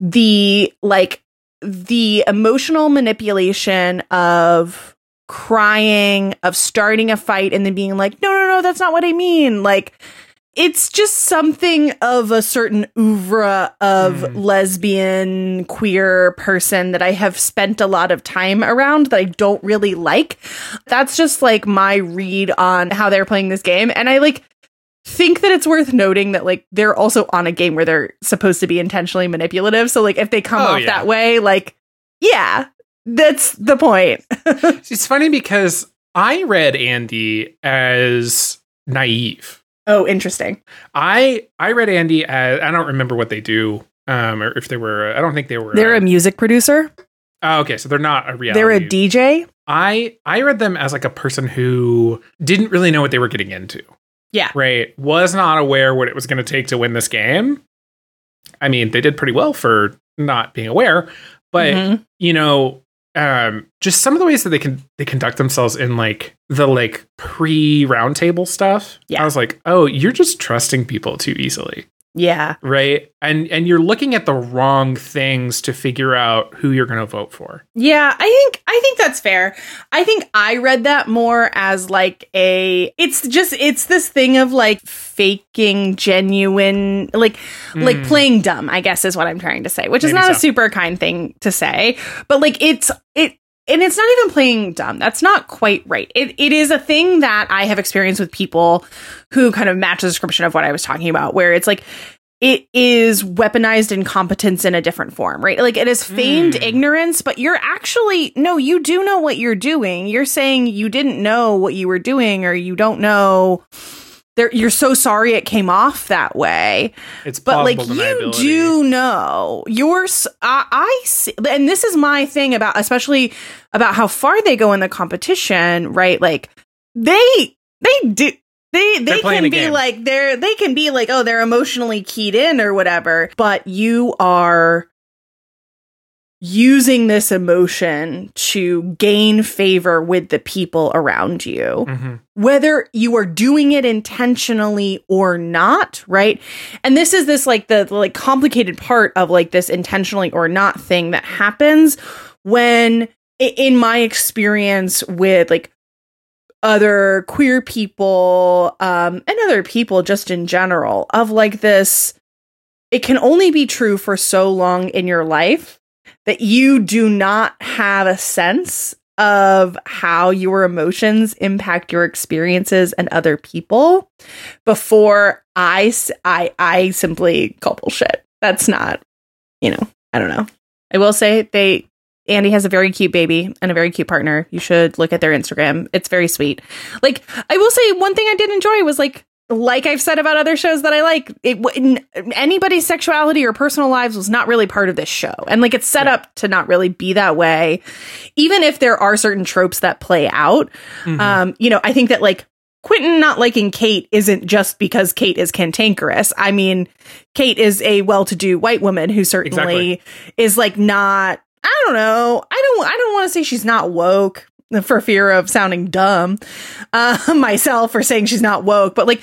The like the emotional manipulation of crying, of starting a fight and then being like, no, no, no, that's not what I mean. Like, it's just something of a certain oeuvre of Mm. lesbian queer person that I have spent a lot of time around that I don't really like. That's just like my read on how they're playing this game. And I like think that it's worth noting that like they're also on a game where they're supposed to be intentionally manipulative. So like if they come Oh, off yeah. that way, like yeah, that's the point. [LAUGHS] It's funny because I read Andie as naive. oh, interesting. I I read Andie as I don't remember what they do. Um, or if they were, I don't think they were. They're uh, a music producer. oh, okay, so they're not a reality. They're a DJ. I I read them as like a person who didn't really know what they were getting into. Yeah. Right. Was not aware what it was going to take to win this game. I mean, they did pretty well for not being aware, but Mhm. you know, um, just some of the ways that they can they conduct themselves in like the like pre roundtable stuff. Yeah. I was like, oh, you're just trusting people too easily Yeah. right and and you're looking at the wrong things to figure out who you're going to vote for Yeah, I think I think that's fair. I think I read that more as like a it's just it's this thing of like faking genuine like like Mm. playing dumb, I guess is what I'm trying to say, which is Maybe not a super kind thing to say, but like it's it and it's not even playing dumb. That's not quite right. It it is a thing that I have experienced with people who kind of match the description of what I was talking about where it's like it is weaponized incompetence in a different form, right? Like it is feigned Mm. ignorance, but you're actually, no, you do know what you're doing. You're saying you didn't know what you were doing or you don't know. There, you're so sorry it came off that way. it's But like you do know you're, I, I see, and this is my thing about, especially about how far they go in the competition, right? Like they, they do, they, they can be game. like, they're, they can be like, oh, they're emotionally keyed in or whatever, but you are using this emotion to gain favor with the people around you Mhm. whether you are doing it intentionally or not right and this is this like the, the like complicated part of like this intentionally or not thing that happens when in my experience with like other queer people um and other people just in general of like this it can only be true for so long in your life that you do not have a sense of how your emotions impact your experiences and other people before I, I, I simply call bullshit. That's not, you know, I don't know. I will say they Andie has a very cute baby and a very cute partner. You should look at their Instagram. It's very sweet. Like I will say one thing I did enjoy was like like I've said about other shows that I like, it n- anybody's sexuality or personal lives was not really part of this show, and like it's set up to not really be that way. Even if there are certain tropes that play out, Mhm. um, you know, I think that like Quentin not liking Kate isn't just because Kate is cantankerous. I mean, Kate is a well-to-do white woman who certainly Exactly. is like not. I don't know. I don't. I don't want to say she's not woke for fear of sounding dumb uh, [LAUGHS] myself for saying she's not woke, but like,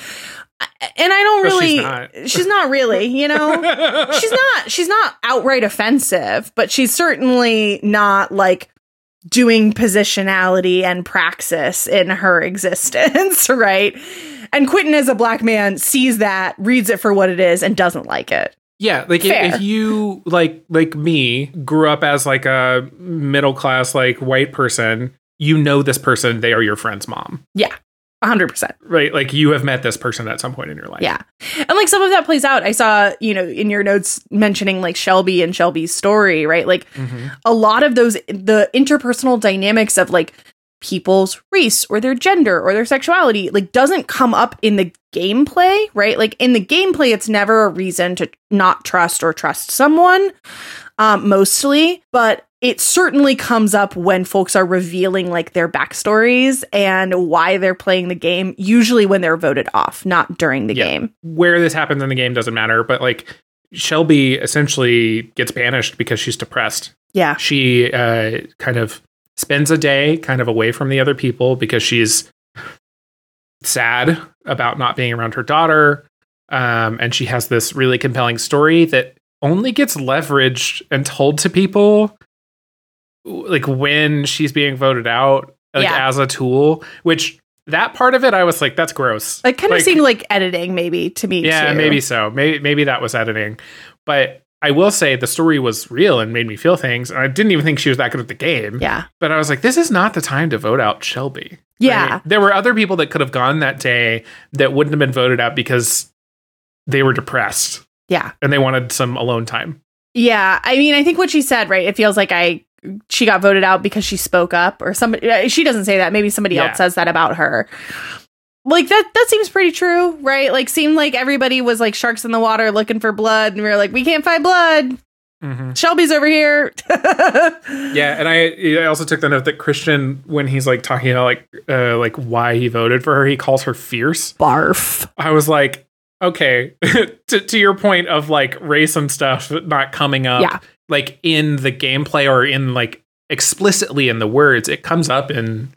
and I don't Well, she's really. not. [LAUGHS] she's not really. You know, [LAUGHS] she's not. She's not outright offensive, but she's certainly not like doing positionality and praxis in her existence, right? And Quentin, as a black man, sees that, reads it for what it is, and doesn't like it. Yeah, like if, if you like like me grew up as like a middle class like white person, you know this person, they are your friend's mom. Yeah, hundred percent. Right? Like you have met this person at some point in your life. Yeah. And like some of that plays out. I saw, you know, in your notes mentioning like Shelby and Shelby's story, right? Like Mhm. a lot of those, the interpersonal dynamics of like people's race or their gender or their sexuality, like doesn't come up in the gameplay, right? Like in the gameplay, it's never a reason to not trust or trust someone, um, mostly, but it certainly comes up when folks are revealing like their backstories and why they're playing the game, usually when they're voted off, not during the Yeah. game. Where this happens in the game doesn't matter, but like Shelby essentially gets banished because she's depressed. Yeah. She uh, kind of spends a day kind of away from the other people because she's sad about not being around her daughter. Um, and she has this really compelling story that only gets leveraged and told to people like when she's being voted out like Yeah. as a tool which that part of it i was like that's gross It kind of seemed like editing, maybe to me. yeah too. maybe so maybe maybe that was editing but i will say the story was real and made me feel things and i didn't even think she was that good at the game Yeah. but i was like this is not the time to vote out shelby Yeah. right? there were other people that could have gone that day that wouldn't have been voted out because they were depressed Yeah. and they wanted some alone time Yeah. I mean, I think what she said, right? It feels like I she got voted out because she spoke up or somebody she doesn't say that. Maybe somebody Yeah. else says that about her. Like that that seems pretty true, right? Like seemed like everybody was like sharks in the water looking for blood and we were like, we can't find blood. Shelby's over here. [LAUGHS] Yeah, and I, I also took the note that Christian, when he's like talking about like uh, like why he voted for her, he calls her fierce. Barf. I was like, okay, [LAUGHS] to to your point of like race and stuff not coming up, Yeah. Like in the gameplay or in like explicitly in the words, it comes up in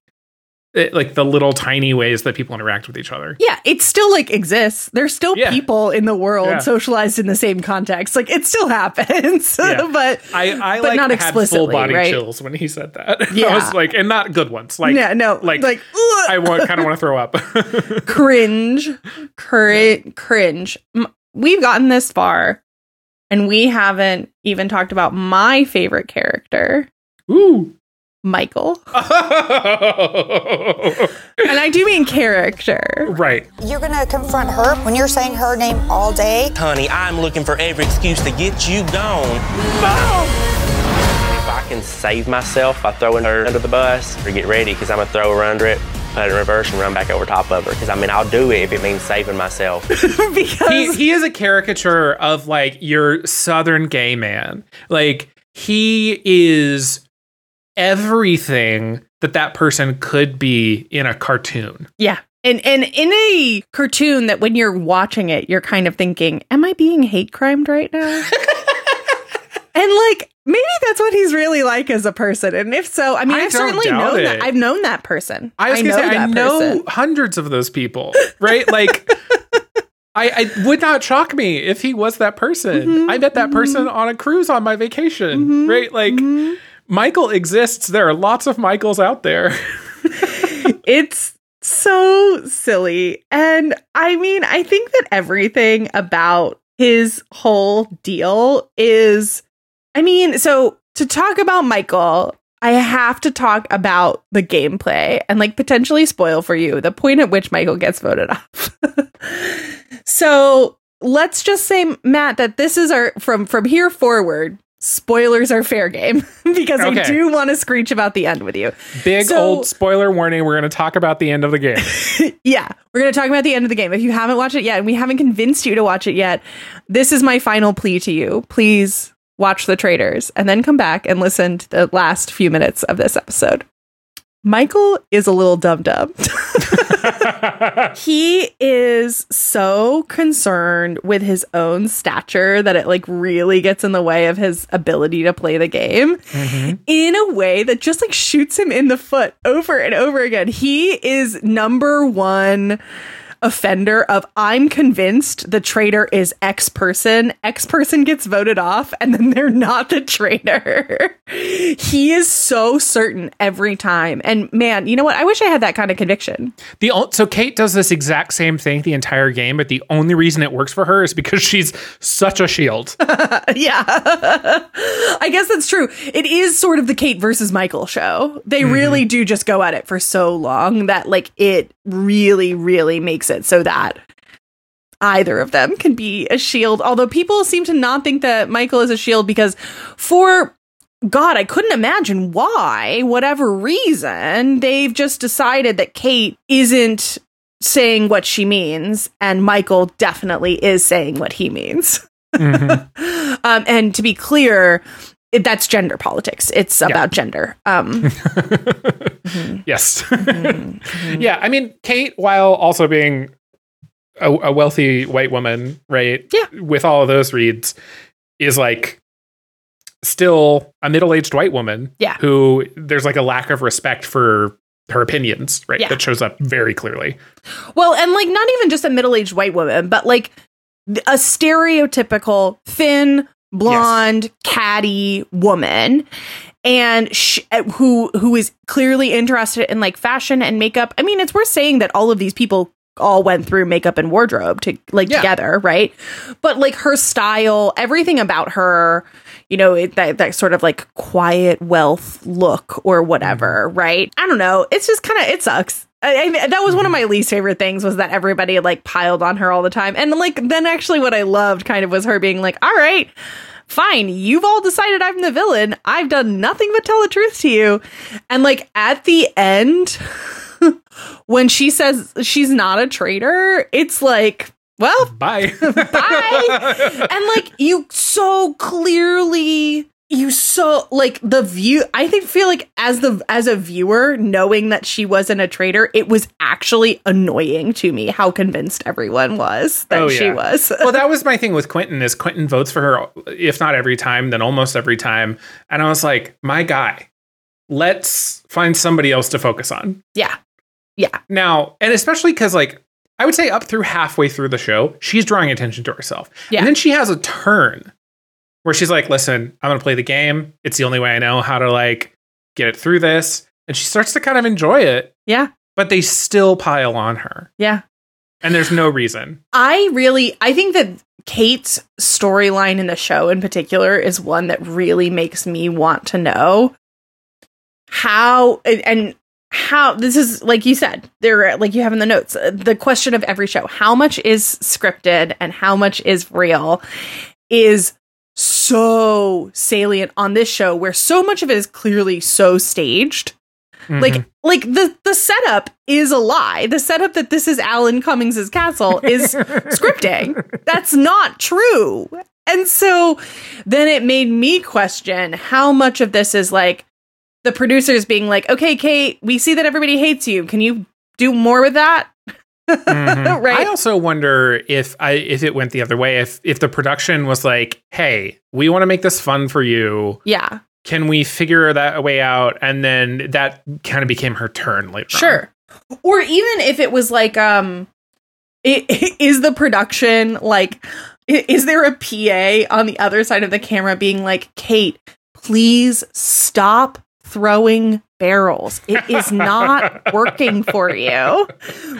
it, like the little tiny ways that people interact with each other. Yeah, it still like exists. There's still Yeah. people in the world Yeah. socialized in the same context. Like it still [LAUGHS] happens. Yeah. [LAUGHS] but I, I but like not had full body right? chills when he said that. [LAUGHS] I Yeah. was like, and not good ones. Like, yeah, no, like, like I want kind of want to throw up. cringe, cringe, cringe. We've gotten this far, and we haven't even talked about my favorite character, Ooh. Michael. [LAUGHS] And I do mean character. right. You're gonna confront her when you're saying her name all day. Honey, I'm looking for every excuse to get you gone. If I can save myself by throwing her under the bus, or get ready, because I'm gonna throw her under it, put it in reverse, and run back over top of her. Because I mean, I'll do it if it means saving myself. [LAUGHS] because He, he is a caricature of like your southern gay man. Like he is everything that that person could be in a cartoon. Yeah. And and in a cartoon that when you're watching it, you're kind of thinking, Am I being hate crimed right now? [LAUGHS] and like maybe that's what he's really like as a person. And if so, I mean I I've certainly known it. that I've known that person. I was gonna say I know person. hundreds of those people, [LAUGHS] right? Like. I, I would not shock me if he was that person. Mm-hmm, I met that person on a cruise on my vacation, right? Like mm-hmm. Michael exists. There are lots of Michaels out there. [LAUGHS] [LAUGHS] It's so silly. And I mean, I think that everything about his whole deal is, I mean, so to talk about Michael, I have to talk about the gameplay and like potentially spoil for you the point at which Michael gets voted off. [LAUGHS] so let's just say, Matt, that this is our from from here forward. Spoilers are fair game [LAUGHS] because I do want to screech about the end with you. Big So- old spoiler warning. We're going to talk about the end of the game. [LAUGHS] yeah, we're going to talk about the end of the game. If you haven't watched it yet and we haven't convinced you to watch it yet, this is my final plea to you. Please watch The Traitors and then come back and listen to the last few minutes of this episode. Michael is a little dum dum. [LAUGHS] he is so concerned with his own stature that it like really gets in the way of his ability to play the game mm-hmm. in a way that just like shoots him in the foot over and over again. He is number one offender of I'm convinced the traitor is X person. X person gets voted off and then they're not the traitor. [LAUGHS] he is so certain every time. And man, you know what? I wish I had that kind of conviction. The so Kate does this exact same thing the entire game, but the only reason it works for her is because she's such a shield. [LAUGHS] yeah. [LAUGHS] I guess that's true. It is sort of the Kate versus Michael show. They really mm-hmm. do just go at it for so long that like it really really makes it so that either of them can be a shield. Although people seem to not think that Michael is a shield because for God, I couldn't imagine why, whatever reason, they've just decided that Kate isn't saying what she means and Michael definitely is saying what he means. [LAUGHS] um, and to be clear, it, that's gender politics. It's about gender. Um, [LAUGHS] yes. yeah. I mean, Kate, while also being a, a wealthy white woman, right? Yeah. With all of those reads, is like still a middle-aged white woman Yeah. who there's like a lack of respect for her opinions, right? Yeah. That shows up very clearly. Well, and like not even just a middle-aged white woman, but like a stereotypical thin, blonde, catty woman and sh- uh, who who is clearly interested in like fashion and makeup. I mean, it's worth saying that all of these people all went through makeup and wardrobe to like Yeah. together, right? But like her style, everything about her, you know, it, that that sort of like quiet wealth look or whatever, right? I don't know. It's just kind of it sucks. I, I, that was one of my least favorite things was that everybody like piled on her all the time, and like then actually what I loved kind of was her being like, "All right, fine, you've all decided I'm the villain. I've done nothing but tell the truth to you," and like at the end, [LAUGHS] when she says she's not a traitor, it's like, well, Bye. [LAUGHS] bye. [LAUGHS] and like you so clearly you so like the view i think feel like as the as a viewer knowing that she wasn't a traitor it was actually annoying to me how convinced everyone was that Oh, she was [LAUGHS] well, that was my thing with Quentin is Quentin votes for her, if not every time, then almost every time. And I was like, my guy, let's find somebody else to focus on. yeah yeah Now, and especially because like I would say up through halfway through the show, she's drawing attention to herself. Yeah. And then she has a turn where she's like, listen, I'm gonna play the game. It's the only way I know how to like get it through this. And she starts to kind of enjoy it, yeah but they still pile on her. yeah And there's no reason. I really I think that Kate's storyline in the show in particular is one that really makes me want to know how and, and how this is like you said there like you have in the notes uh, the question of every show how much is scripted and how much is real is so salient on this show where so much of it is clearly so staged. Like Mhm. like the the setup is a lie. The setup that this is alan cummings's castle is [LAUGHS] scripting. That's not true. And so then it made me question how much of this is like the producers being like okay kate we see that everybody hates you. Can you do more with that Mhm. [LAUGHS] right I also wonder if I if it went the other way, if if the production was like, hey, we want to make this fun for you. yeah Can we figure that way out? And then that kind of became her turn later. on. Sure. Or even if it was like, um, i- i- [LAUGHS] is the production like, is there a PA on the other side of the camera being like, Kate, please stop throwing barrels. It is [LAUGHS] not working for you.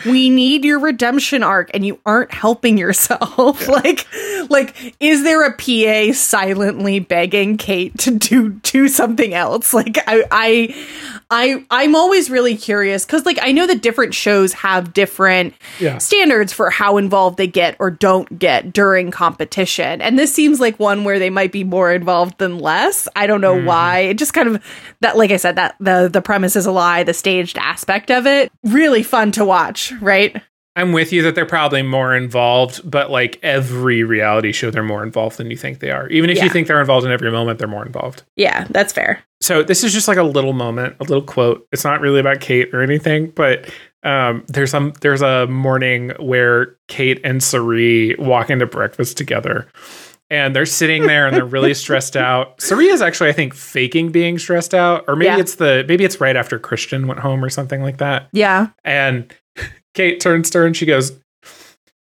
We need your redemption arc and you aren't helping yourself. [LAUGHS] like like is there a PA silently begging Kate to do do something else? Like I I I I'm always really curious cuz like I know that different shows have different Yeah. standards for how involved they get or don't get during competition. And this seems like one where they might be more involved than less. I don't know mm-hmm. why. It just kind of that like I said that the the premise is a lie, the staged aspect of it. Really fun to watch, right? I'm with you that they're probably more involved, but like every reality show, they're more involved than you think they are. Even if Yeah. you think they're involved in every moment, they're more involved. Yeah, that's fair. So this is just like a little moment, a little quote. It's not really about Kate or anything, but um, there's some there's a morning where Kate and Cirie walk into breakfast together. And they're sitting there and they're really [LAUGHS] stressed out. Cirie is actually, I think, faking being stressed out. Or maybe Yeah. it's the maybe it's right after Christian went home or something like that. Yeah. And Kate turns to her and she goes,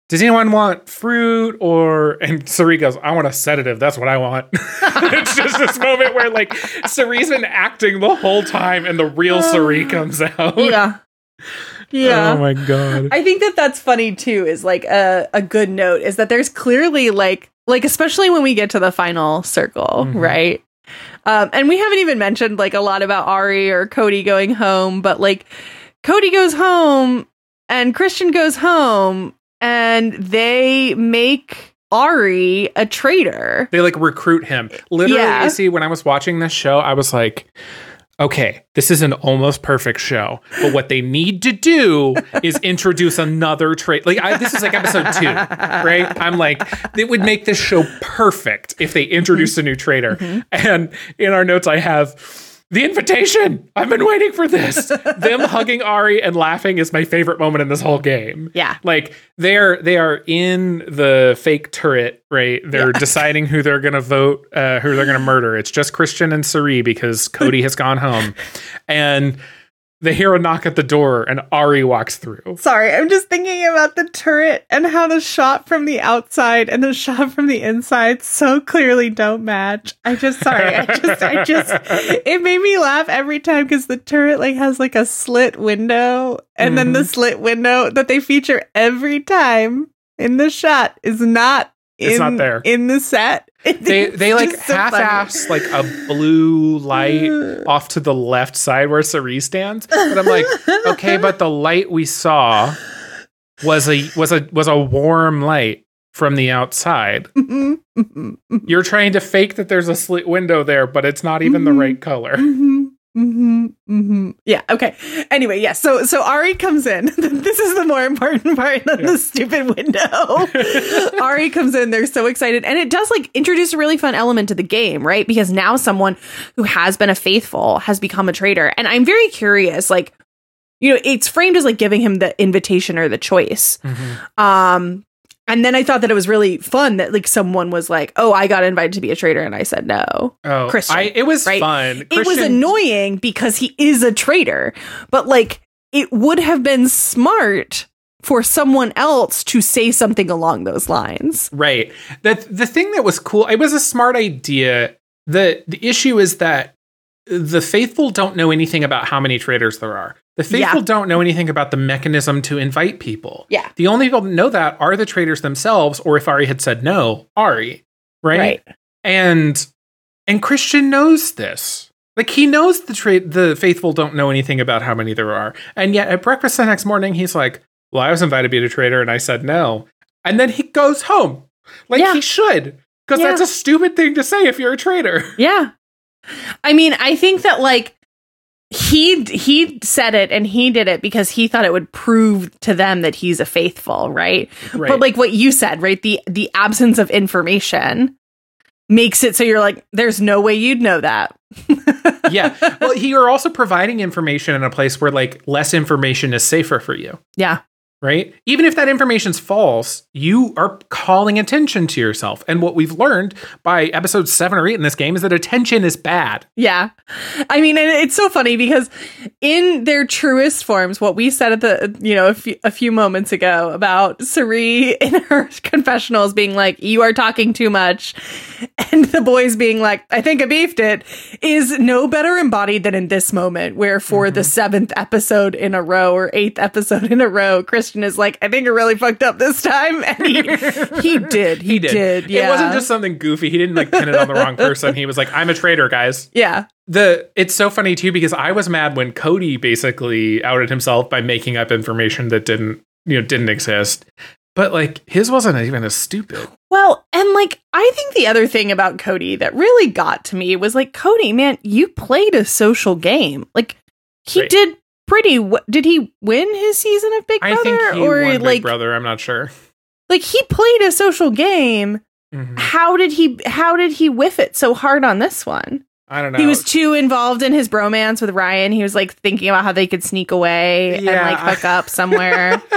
Does anyone want fruit or and Cirie goes, I want a sedative. That's what I want. [LAUGHS] it's just this [LAUGHS] moment where like Cirie's been acting the whole time and the real Cirie comes out. Yeah. [LAUGHS] Yeah. Oh my god. I think that that's funny too. Is like a a good note is that there's clearly like like especially when we get to the final circle, Mhm. right? Um, and we haven't even mentioned like a lot about Arie or Cody going home, but like Cody goes home and Christian goes home and they make Arie a traitor. They like recruit him. Literally, Yeah. you see, when I was watching this show, I was like, okay, this is an almost perfect show. But what they need to do is introduce another trait. Like, I, this is like episode two, right? I'm like, it would make this show perfect if they introduced a new traitor. Mm-hmm. And in our notes, I have the invitation. I've been waiting for this. [LAUGHS] Them hugging Arie and laughing is my favorite moment in this whole game. Yeah. Like they're they are in the fake turret, right? They're deciding who they're gonna vote, uh, who they're gonna murder. It's just Christian and Cirie because Cody [LAUGHS] has gone home. And they hear a knock at the door and Arie walks through. Sorry, I'm just thinking about the turret and how the shot from the outside and the shot from the inside so clearly don't match. I just sorry, I just I just [LAUGHS] it made me laugh every time because the turret like has like a slit window and then the mm-hmm. slit window that they feature every time in the shot is not in, It's not there. in the set. [LAUGHS] They they like so funny. half-ass like a blue light [SIGHS] off to the left side where Cirie stands. But I'm like, [LAUGHS] okay, but the light we saw was a was a was a warm light from the outside. Mhm, mhm, mhm. You're trying to fake that there's a slit window there, but it's not even the Mhm. right color. Hmm hmm hmm Yeah. Okay. Anyway, yes. so so Arie comes in. [LAUGHS] this is the more important part than the stupid window. [LAUGHS] Arie comes in. They're so excited, and it does like introduce a really fun element to the game, right? Because now someone who has been a faithful has become a traitor, and I'm very curious. Like, you know, it's framed as like giving him the invitation or the choice. Um, and then I thought that it was really fun that like someone was like, "Oh, I got invited to be a traitor," and I said no Oh, Christian, I, it was right? fun. it was annoying because he is a traitor, but like it would have been smart for someone else to say something along those lines. Right. The the thing that was cool, it was a smart idea. The the issue is that the faithful don't know anything about how many traitors there are. The faithful Yeah. don't know anything about the mechanism to invite people. Yeah. The only people that know that are the traitors themselves, or if Arie had said no, Arie. Right. And and Christian knows this. Like he knows the trade the faithful don't know anything about how many there are. And yet at breakfast the next morning he's like, Well, I was invited to be a traitor and I said no. And then he goes home. Like Yeah. he should. Because Yeah. that's a stupid thing to say if you're a traitor. Yeah. I mean, I think that like he he said it and he did it because he thought it would prove to them that he's a faithful, right? Right. But like what you said, right? The the absence of information makes it so you're like there's no way you'd know that. [LAUGHS] yeah. Well, you're also providing information in a place where like less information is safer for you. Yeah. Right? Even if that information's false, you are calling attention to yourself. And what we've learned by episode seven or eight in this game is that attention is bad. Yeah. I mean, and it's so funny because in their truest forms, what we said at the, you know, a few, a few moments ago about Cirie [LAUGHS] in her confessionals being like, you are talking too much. And the boys being like, I think I beefed it is no better embodied than in this moment where for the mm-hmm. seventh episode in a row or eighth episode in a row, Christian is like, I think I really fucked up this time. And [LAUGHS] he, he did. He, did. Yeah. It wasn't just something goofy. He didn't like pin it on the wrong [LAUGHS] person. He was like, I'm a traitor, guys. yeah. The it's so funny too because I was mad when Cody basically outed himself by making up information that didn't you know didn't exist. But like his wasn't even as stupid. Well, and like I think the other thing about Cody that really got to me was like Cody, man, you played a social game. Like he Right. did pretty. W- did he win his season of Big Brother? I think he or won Big like Brother. I'm not sure. like he played a social game? Mhm. How did he? How did he whiff it so hard on this one? I don't know. He was too involved in his bromance with Ryan. He was like thinking about how they could sneak away Yeah. and like hook up somewhere. [LAUGHS]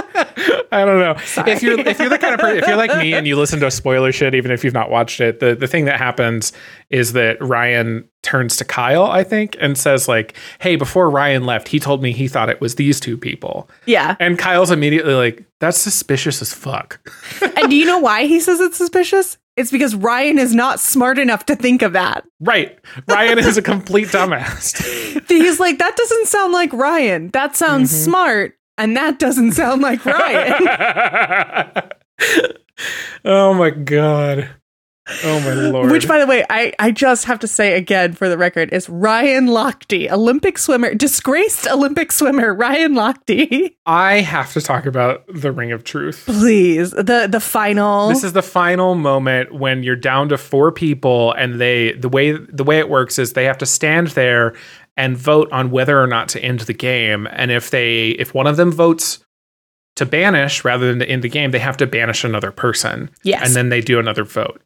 I don't know. Sorry. If you're if you're the kind of person if you're like me and you listen to spoiler shit even if you've not watched it, the the thing that happens is that Ryan turns to Kyle, I think, and says like, "Hey, before Ryan left, he told me he thought it was these two people." yeah. And Kyle's immediately like, "That's suspicious as fuck." [LAUGHS] And do you know why he says it's suspicious? It's because Ryan is not smart enough to think of that. right. Ryan is a [LAUGHS] complete dumbass. [LAUGHS] He's like, that doesn't sound like Ryan. That sounds Mm-hmm. smart. And that doesn't sound like Ryan. oh my god. Oh my lord. Which, by the way, I, I just have to say again for the record is Ryan Lochte, Olympic swimmer, disgraced Olympic swimmer, Ryan Lochte. I have to talk about the Ring of Truth. Please, the the final. This is the final moment when you're down to four people, and they the way the way it works is they have to stand there and vote on whether or not to end the game. And if they if one of them votes to banish rather than to end the game, they have to banish another person. Yes. and then they do another vote.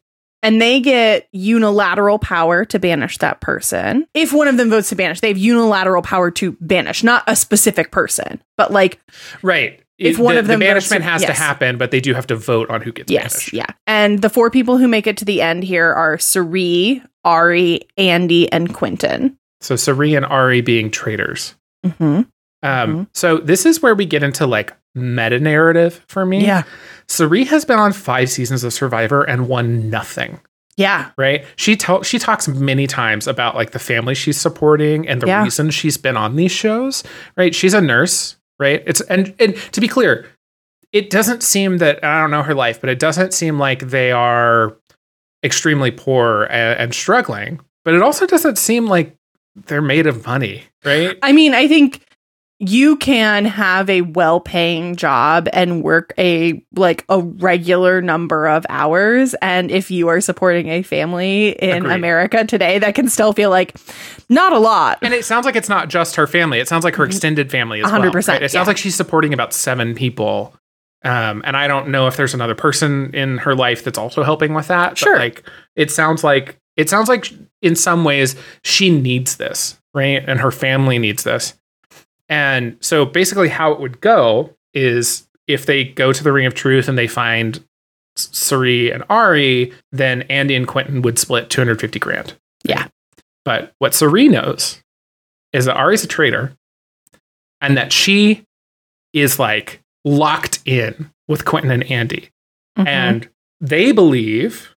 And they get unilateral power to banish that person. If one of them votes to banish, they have unilateral power to banish, not a specific person, but like Right. If one the, of them the banishment to- has to happen, but they do have to vote on who gets yes, banished. yeah. And the four people who make it to the end here are Cirie, Arie, Andie, and Quentin. So Cirie and Arie being traitors. Mm-hmm. Um, Mhm. So this is where we get into like meta narrative for me. Yeah. Cirie has been on five seasons of Survivor and won nothing. yeah, Right? She tell she talks many times about like the family she's supporting and the Yeah. reason she's been on these shows. Right? She's a nurse. Right? It's and and to be clear, it doesn't seem that I don't know her life, but it doesn't seem like they are extremely poor and, and struggling. But it also doesn't seem like they're made of money. Right? I mean, I think you can have a well-paying job and work a like a regular number of hours and if you are supporting a family in Agreed. America today that can still feel like not a lot. And it sounds like it's not just her family. It sounds like her extended family as well. 100%, right? It sounds yeah. like she's supporting about seven people. Um, and I don't know if there's another person in her life that's also helping with that. but, Sure. like it sounds like it sounds like in some ways she needs this, right? And her family needs this. And so basically how it would go is if they go to the Ring of Truth and they find S- Cirie and Arie, then Andie and Quentin would split 250 grand. Yeah. But what Cirie knows is that Arie's a traitor and that she is like locked in with Quentin and Andie. Mhm. And they believe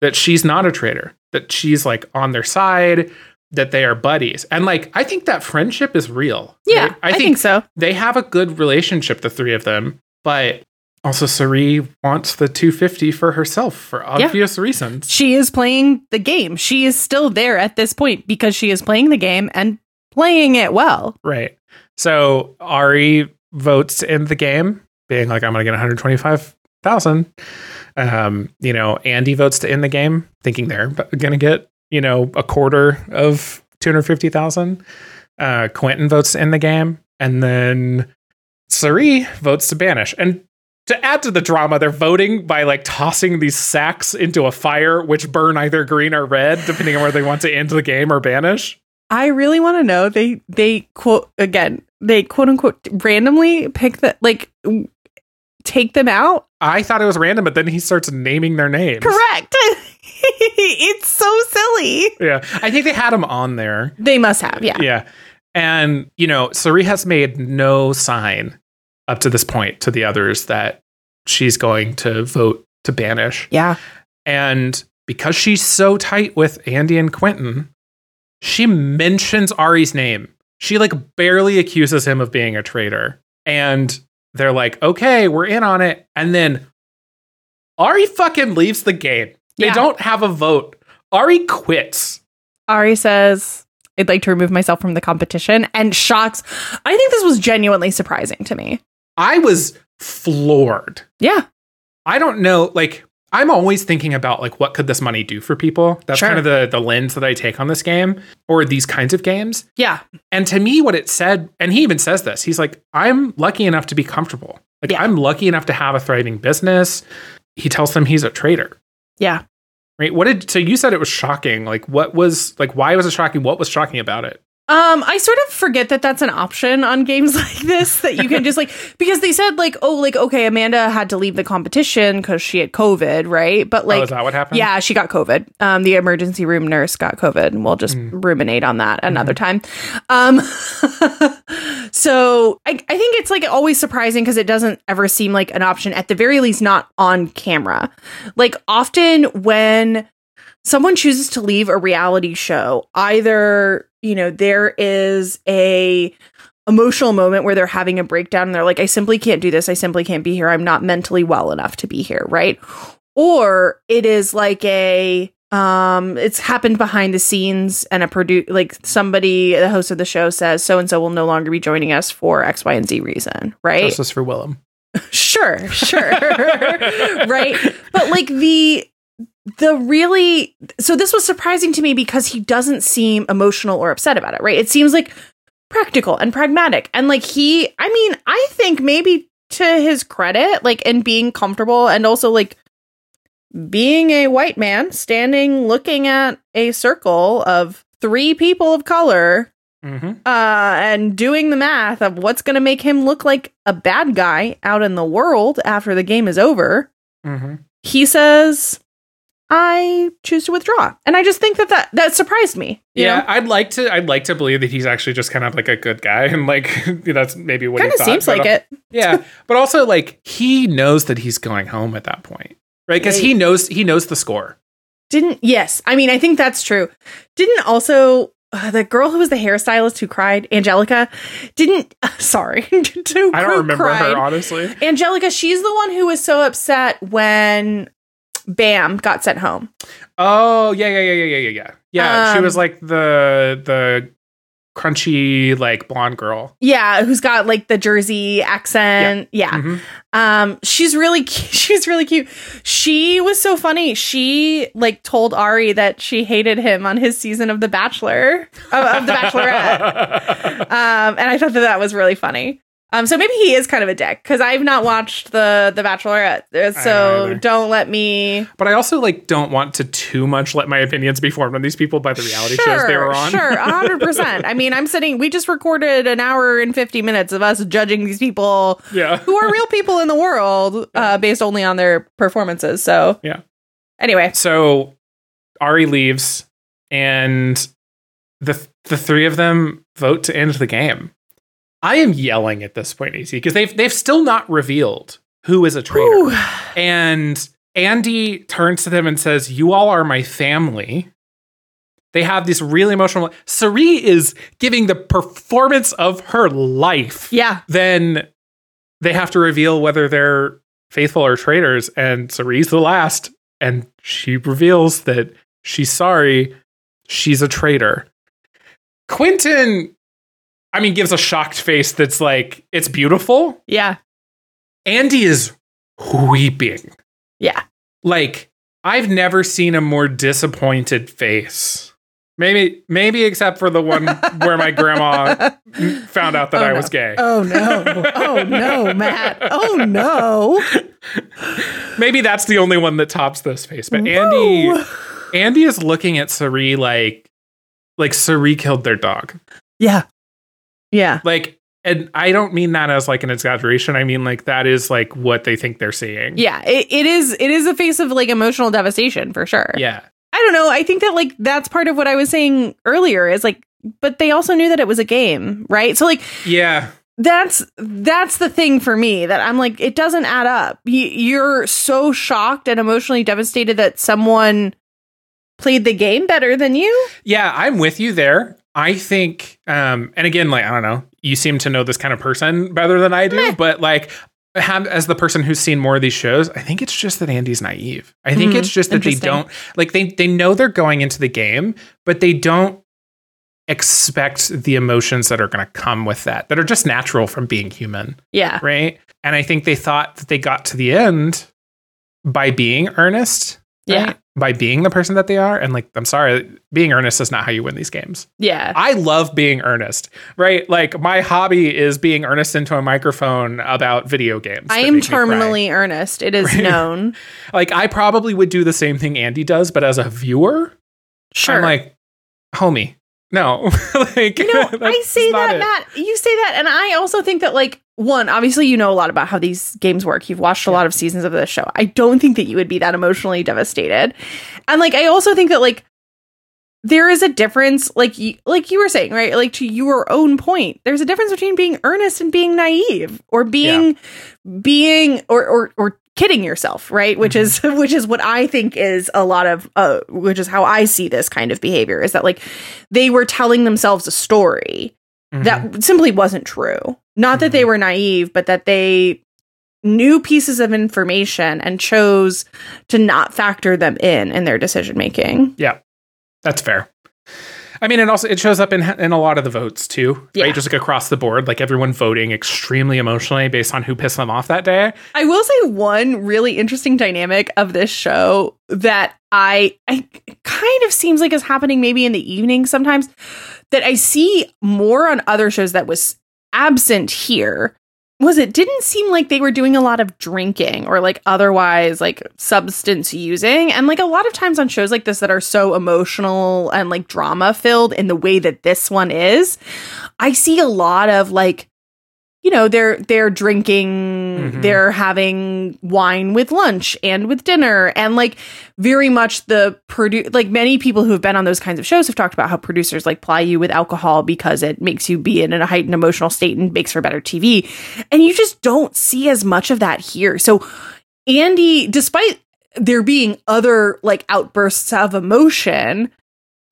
that she's not a traitor, that she's like on their side, that they are buddies. And like, I think that friendship is real. yeah, right? I, think, so. they have a good relationship, the three of them, but also Cirie wants the 250 for herself for obvious reasons. She is playing the game. She is still there at this point because she is playing the game and playing it well. Right. So Arie votes in the game, being like, I'm going to get 125,000. Um, you know, Andie votes to end the game, thinking they're going to get, you know, a quarter of 250,000. Uh, Quentin votes in the game. And then Cirie votes to banish. And to add to the drama, they're voting by like tossing these sacks into a fire, which burn either green or red, depending on where they want to end the game or banish. I really want to know. They they quote again. They quote unquote randomly pick the like take them out. I thought it was random, but then he starts naming their names. Correct. [LAUGHS] it's so silly. Yeah. I think they had him on there. They must have. Yeah. Yeah. And, you know, Cirie has made no sign up to this point to the others that she's going to vote to banish. Yeah. And because she's so tight with Andie and Quentin, she mentions Arie's name. She like barely accuses him of being a traitor. And they're like, okay, we're in on it. And then Arie fucking leaves the game. They Yeah. don't have a vote. Arie quits. Arie says, I'd like to remove myself from the competition and shocks. I think this was genuinely surprising to me. I was floored. Yeah. I don't know, like I'm always thinking about like what could this money do for people? That's Sure. kind of the the lens that I take on this game or these kinds of games. Yeah. And to me what it said and he even says this. He's like I'm lucky enough to be comfortable. Like Yeah. I'm lucky enough to have a thriving business. He tells them he's a traitor. Yeah. Right? What did so you said it was shocking. Like what was like why was it shocking? What was shocking about it? Um, I sort of forget that that's an option on games [LAUGHS] like this that you can just like because they said like oh like okay Amanda had to leave the competition because she had COVID right? But like oh, is that what happened? yeah she got COVID. Um the emergency room nurse got COVID and we'll just ruminate on that another time. Um [LAUGHS] so I I think it's like always surprising because it doesn't ever seem like an option at the very least not on camera. Like often when someone chooses to leave a reality show either you know there is a emotional moment where they're having a breakdown and they're like i simply can't do this. I simply can't be here. I'm not mentally well enough to be here right? Or it is like a um it's happened behind the scenes and a produ like somebody the host of the show says so and so will no longer be joining us for x y and z reason right? Justice for Willem. [LAUGHS] sure sure. [LAUGHS] Right? But like the the really so this was surprising to me because he doesn't seem emotional or upset about it right it seems like practical and pragmatic and like he i mean i think maybe to his credit like in being comfortable and also like being a white man standing looking at a circle of three people of color Mm-hmm. uh, and doing the math of what's going to make him look like a bad guy out in the world after the game is over, Mm-hmm. he says, "I choose to withdraw." And I just think that that, that surprised me. Yeah, know? I'd like to. I'd like to believe that he's actually just kind of like a good guy, and like [LAUGHS] that's maybe what kind he of seems but, like uh, it. [LAUGHS] Yeah, but also like he knows that he's going home at that point, right? Because he knows he knows the score. Didn't yes, I mean I think that's true. Didn't also uh, the girl who was the hairstylist who cried, Angelica, didn't [LAUGHS] sorry, who I don't remember cried. her honestly. Angelica, she's the one who was so upset when Bam got sent home. Oh yeah, yeah, yeah, yeah, yeah, yeah, yeah. Yeah, she Um, was like the the crunchy like blonde girl. Yeah, who's got like the Jersey accent. Yeah. Mhm. Um she's really [LAUGHS] cu- she's really cute. She was so funny. She like told Arie that she hated him on his season of The Bachelor of, of The Bachelorette. [LAUGHS] um and I thought that that was really funny. Um so maybe he is kind of a dick cuz I've not watched the The Bachelorette. uh, So don't let me But I also like don't want to too much let my opinions be formed on these people by the reality shows they were on. Sure, hundred [LAUGHS] percent. I mean, I'm sitting. We just recorded an hour and fifty minutes of us judging these people yeah. who are real people in the world, [LAUGHS] uh, based only on their performances. So Yeah. Anyway, So Arie leaves, and the the three of them vote to end the game. I am yelling at this point, AC, because they've they've still not revealed who is a traitor. Whew. And Andie turns to them and says, "You all are my family." They have this really emotional. Cirie is giving the performance of her life. yeah, Then they have to reveal whether they're faithful or traitors, and Cirie's the last, and she reveals that she's sorry, she's a traitor. Quentin, I mean, gives a shocked face that's like, it's beautiful. yeah, Andie is weeping. yeah. Like, I've never seen a more disappointed face. Maybe, maybe except for the one where my grandma [LAUGHS] found out that Oh, I no. was gay. Oh no! Oh no, Matt! Oh no! [LAUGHS] Maybe that's the only one that tops this face. But Andie. Andie is looking at Cirie like, like Cirie killed their dog. Yeah, yeah, Like, and I don't mean that as like an exaggeration. I mean like that is like what they think they're seeing. yeah. It, it is. It is a face of like emotional devastation for sure. Yeah. I don't know. I think that like that's part of what I was saying earlier. Is like, but they also knew that it was a game, right? So like, Yeah. that's that's the thing for me that I'm like it doesn't add up. You're so shocked and emotionally devastated that someone played the game better than you. Yeah, I'm with you there. I think, um, and again, like I don't know, you seem to know this kind of person better than I do, Meh. but like, have, as the person who's seen more of these shows, I think it's just that Andie's naive. I think Mhm. it's just that they don't like they they know they're going into the game, but they don't expect the emotions that are going to come with that that are just natural from being human, Yeah. right? And I think they thought that they got to the end by being earnest, Yeah. By being the person that they are. And like, I'm sorry, being earnest is not how you win these games. Yeah. I love being earnest, right? Like my hobby is being earnest into a microphone about video games. I am make me cry. terminally earnest. It is [LAUGHS] Right. known. like I probably would do the same thing Andie does, but as a viewer, Sure. I'm like, homie, no. [LAUGHS] like you know, [LAUGHS] I say not that, it. Matt. You say that, and I also think that, like, one, obviously, you know a lot about how these games work. You've watched a lot of seasons of this show. I don't think that you would be that emotionally devastated, and like, I also think that, like, there is a difference, like, you, like you were saying, right? Like to your own point, there's a difference between being earnest and being naive, or being, being, or or or kidding yourself, right? Which is [LAUGHS] which is what I think is a lot of, uh, which is how I see this kind of behavior. Is that like they were telling themselves a story Mhm. that simply wasn't true. Not that they were naive, but that they knew pieces of information and chose to not factor them in in their decision making. Yeah, that's fair. I mean, it also it shows up in in a lot of the votes too, Yeah. right? Just like across the board, like everyone voting extremely emotionally based on who pissed them off that day. I will say one really interesting dynamic of this show that I I kind of seems like is happening maybe in the evening sometimes that I see more on other shows that was absent here was it didn't seem like they were doing a lot of drinking or like otherwise like substance using. And like a lot of times on shows like this that are so emotional and like drama filled in the way that this one is i see a lot of like you know they're they're drinking mm-hmm. they're having wine with lunch and with dinner and like very much the produ- like many people who have been on those kinds of shows have talked about how producers like ply you with alcohol because it makes you be in a heightened emotional state and makes for better TV and you just don't see as much of that here. So Andie despite there being other like outbursts of emotion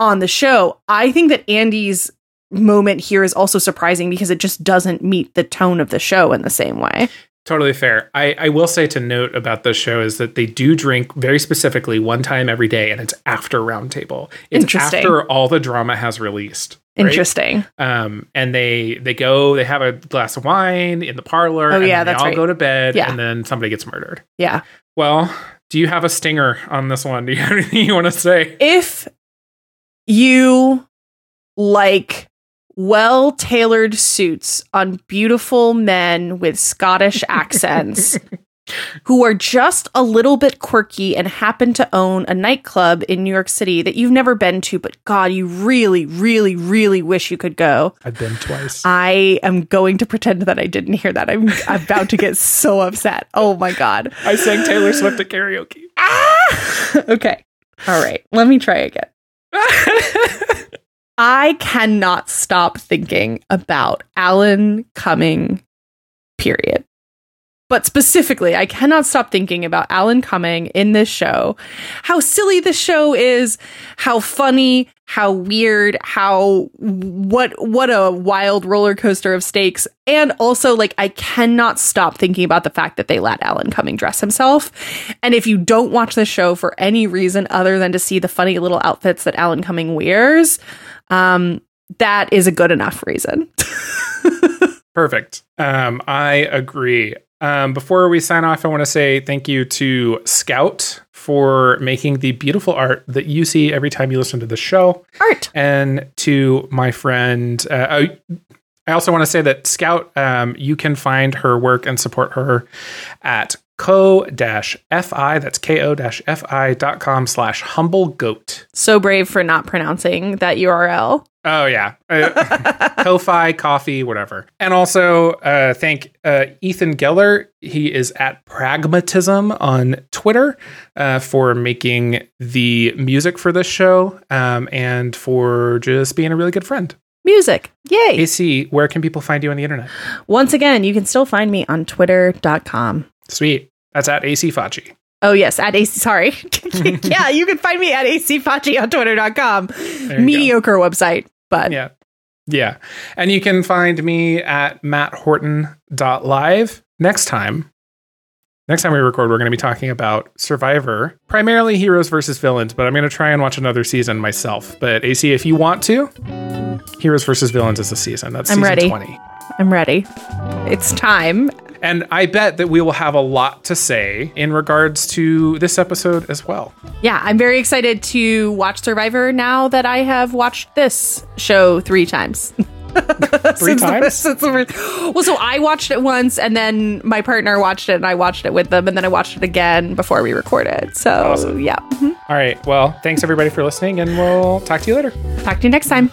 on the show I think that Andie's moment here is also surprising because it just doesn't meet the tone of the show in the same way. Totally fair. I, I will say to note about this show is that they do drink very specifically one time every day, and it's after roundtable. It's Interesting. after all the drama has released. right? Interesting. Um, and they they go, they have a glass of wine in the parlor. Oh, and yeah, then they that's all right. go to bed, Yeah. and then somebody gets murdered. Yeah. Well, do you have a stinger on this one? [LAUGHS] Do you have anything you want to say? If you like well tailored suits on beautiful men with Scottish accents [LAUGHS] who are just a little bit quirky and happen to own a nightclub in New York City that you've never been to, but God, you really, really, really wish you could go. I've been twice. I am going to pretend that I didn't hear that. I'm about to get so [LAUGHS] upset. Oh my God. I sang Taylor Swift at karaoke. Ah! [LAUGHS] okay. All right. Let me try again. I cannot stop thinking about Alan Cumming, period. But specifically, I cannot stop thinking about Alan Cumming in this show. How silly this show is, how funny, how weird, how what what a wild roller coaster of stakes. And also like I cannot stop thinking about the fact that they let Alan Cumming dress himself. And if you don't watch the show for any reason other than to see the funny little outfits that Alan Cumming wears, um that is a good enough reason. [LAUGHS] Perfect. Um, I agree. Um, before we sign off, I want to say thank you to Scout for making the beautiful art that you see every time you listen to the show. Art. And to my friend, uh, I, I also want to say that Scout, um, you can find her work and support her at co-fi, that's ko-fi dot com slash humble goat. So brave for not pronouncing that URL. Oh yeah, uh, [LAUGHS] Ko-fi, coffee, whatever. And also uh, thank uh, Ethan Geller. He is at Pragmatism on Twitter uh, for making the music for this show um, and for just being a really good friend. Music. Yay. AC, where can people find you on the internet? Once again, you can still find me on twitter.com. Sweet. That's at AC Facci. Oh, yes, at AC. Sorry. [LAUGHS] yeah, you can find me at AC acfacci on twitter.com. Mediocre website, but Yeah. Yeah. And you can find me at matthorton.live. Next time, next time we record, we're going to be talking about Survivor, primarily heroes versus villains, but I'm going to try and watch another season myself. But AC, if you want to, heroes versus villains is the season. That's I'm season ready. 20. I'm ready. It's time. And I bet that we will have a lot to say in regards to this episode as well. Yeah, I'm very excited to watch Survivor now that I have watched this show three times. [LAUGHS] Three Since the- times? since the first- well, so I watched it once, and then my partner watched it, and I watched it with them, and then I watched it again before we recorded. So, Awesome. yeah. Mhm. All right. Well, thanks everybody for listening, and we'll talk to you later. Talk to you next time.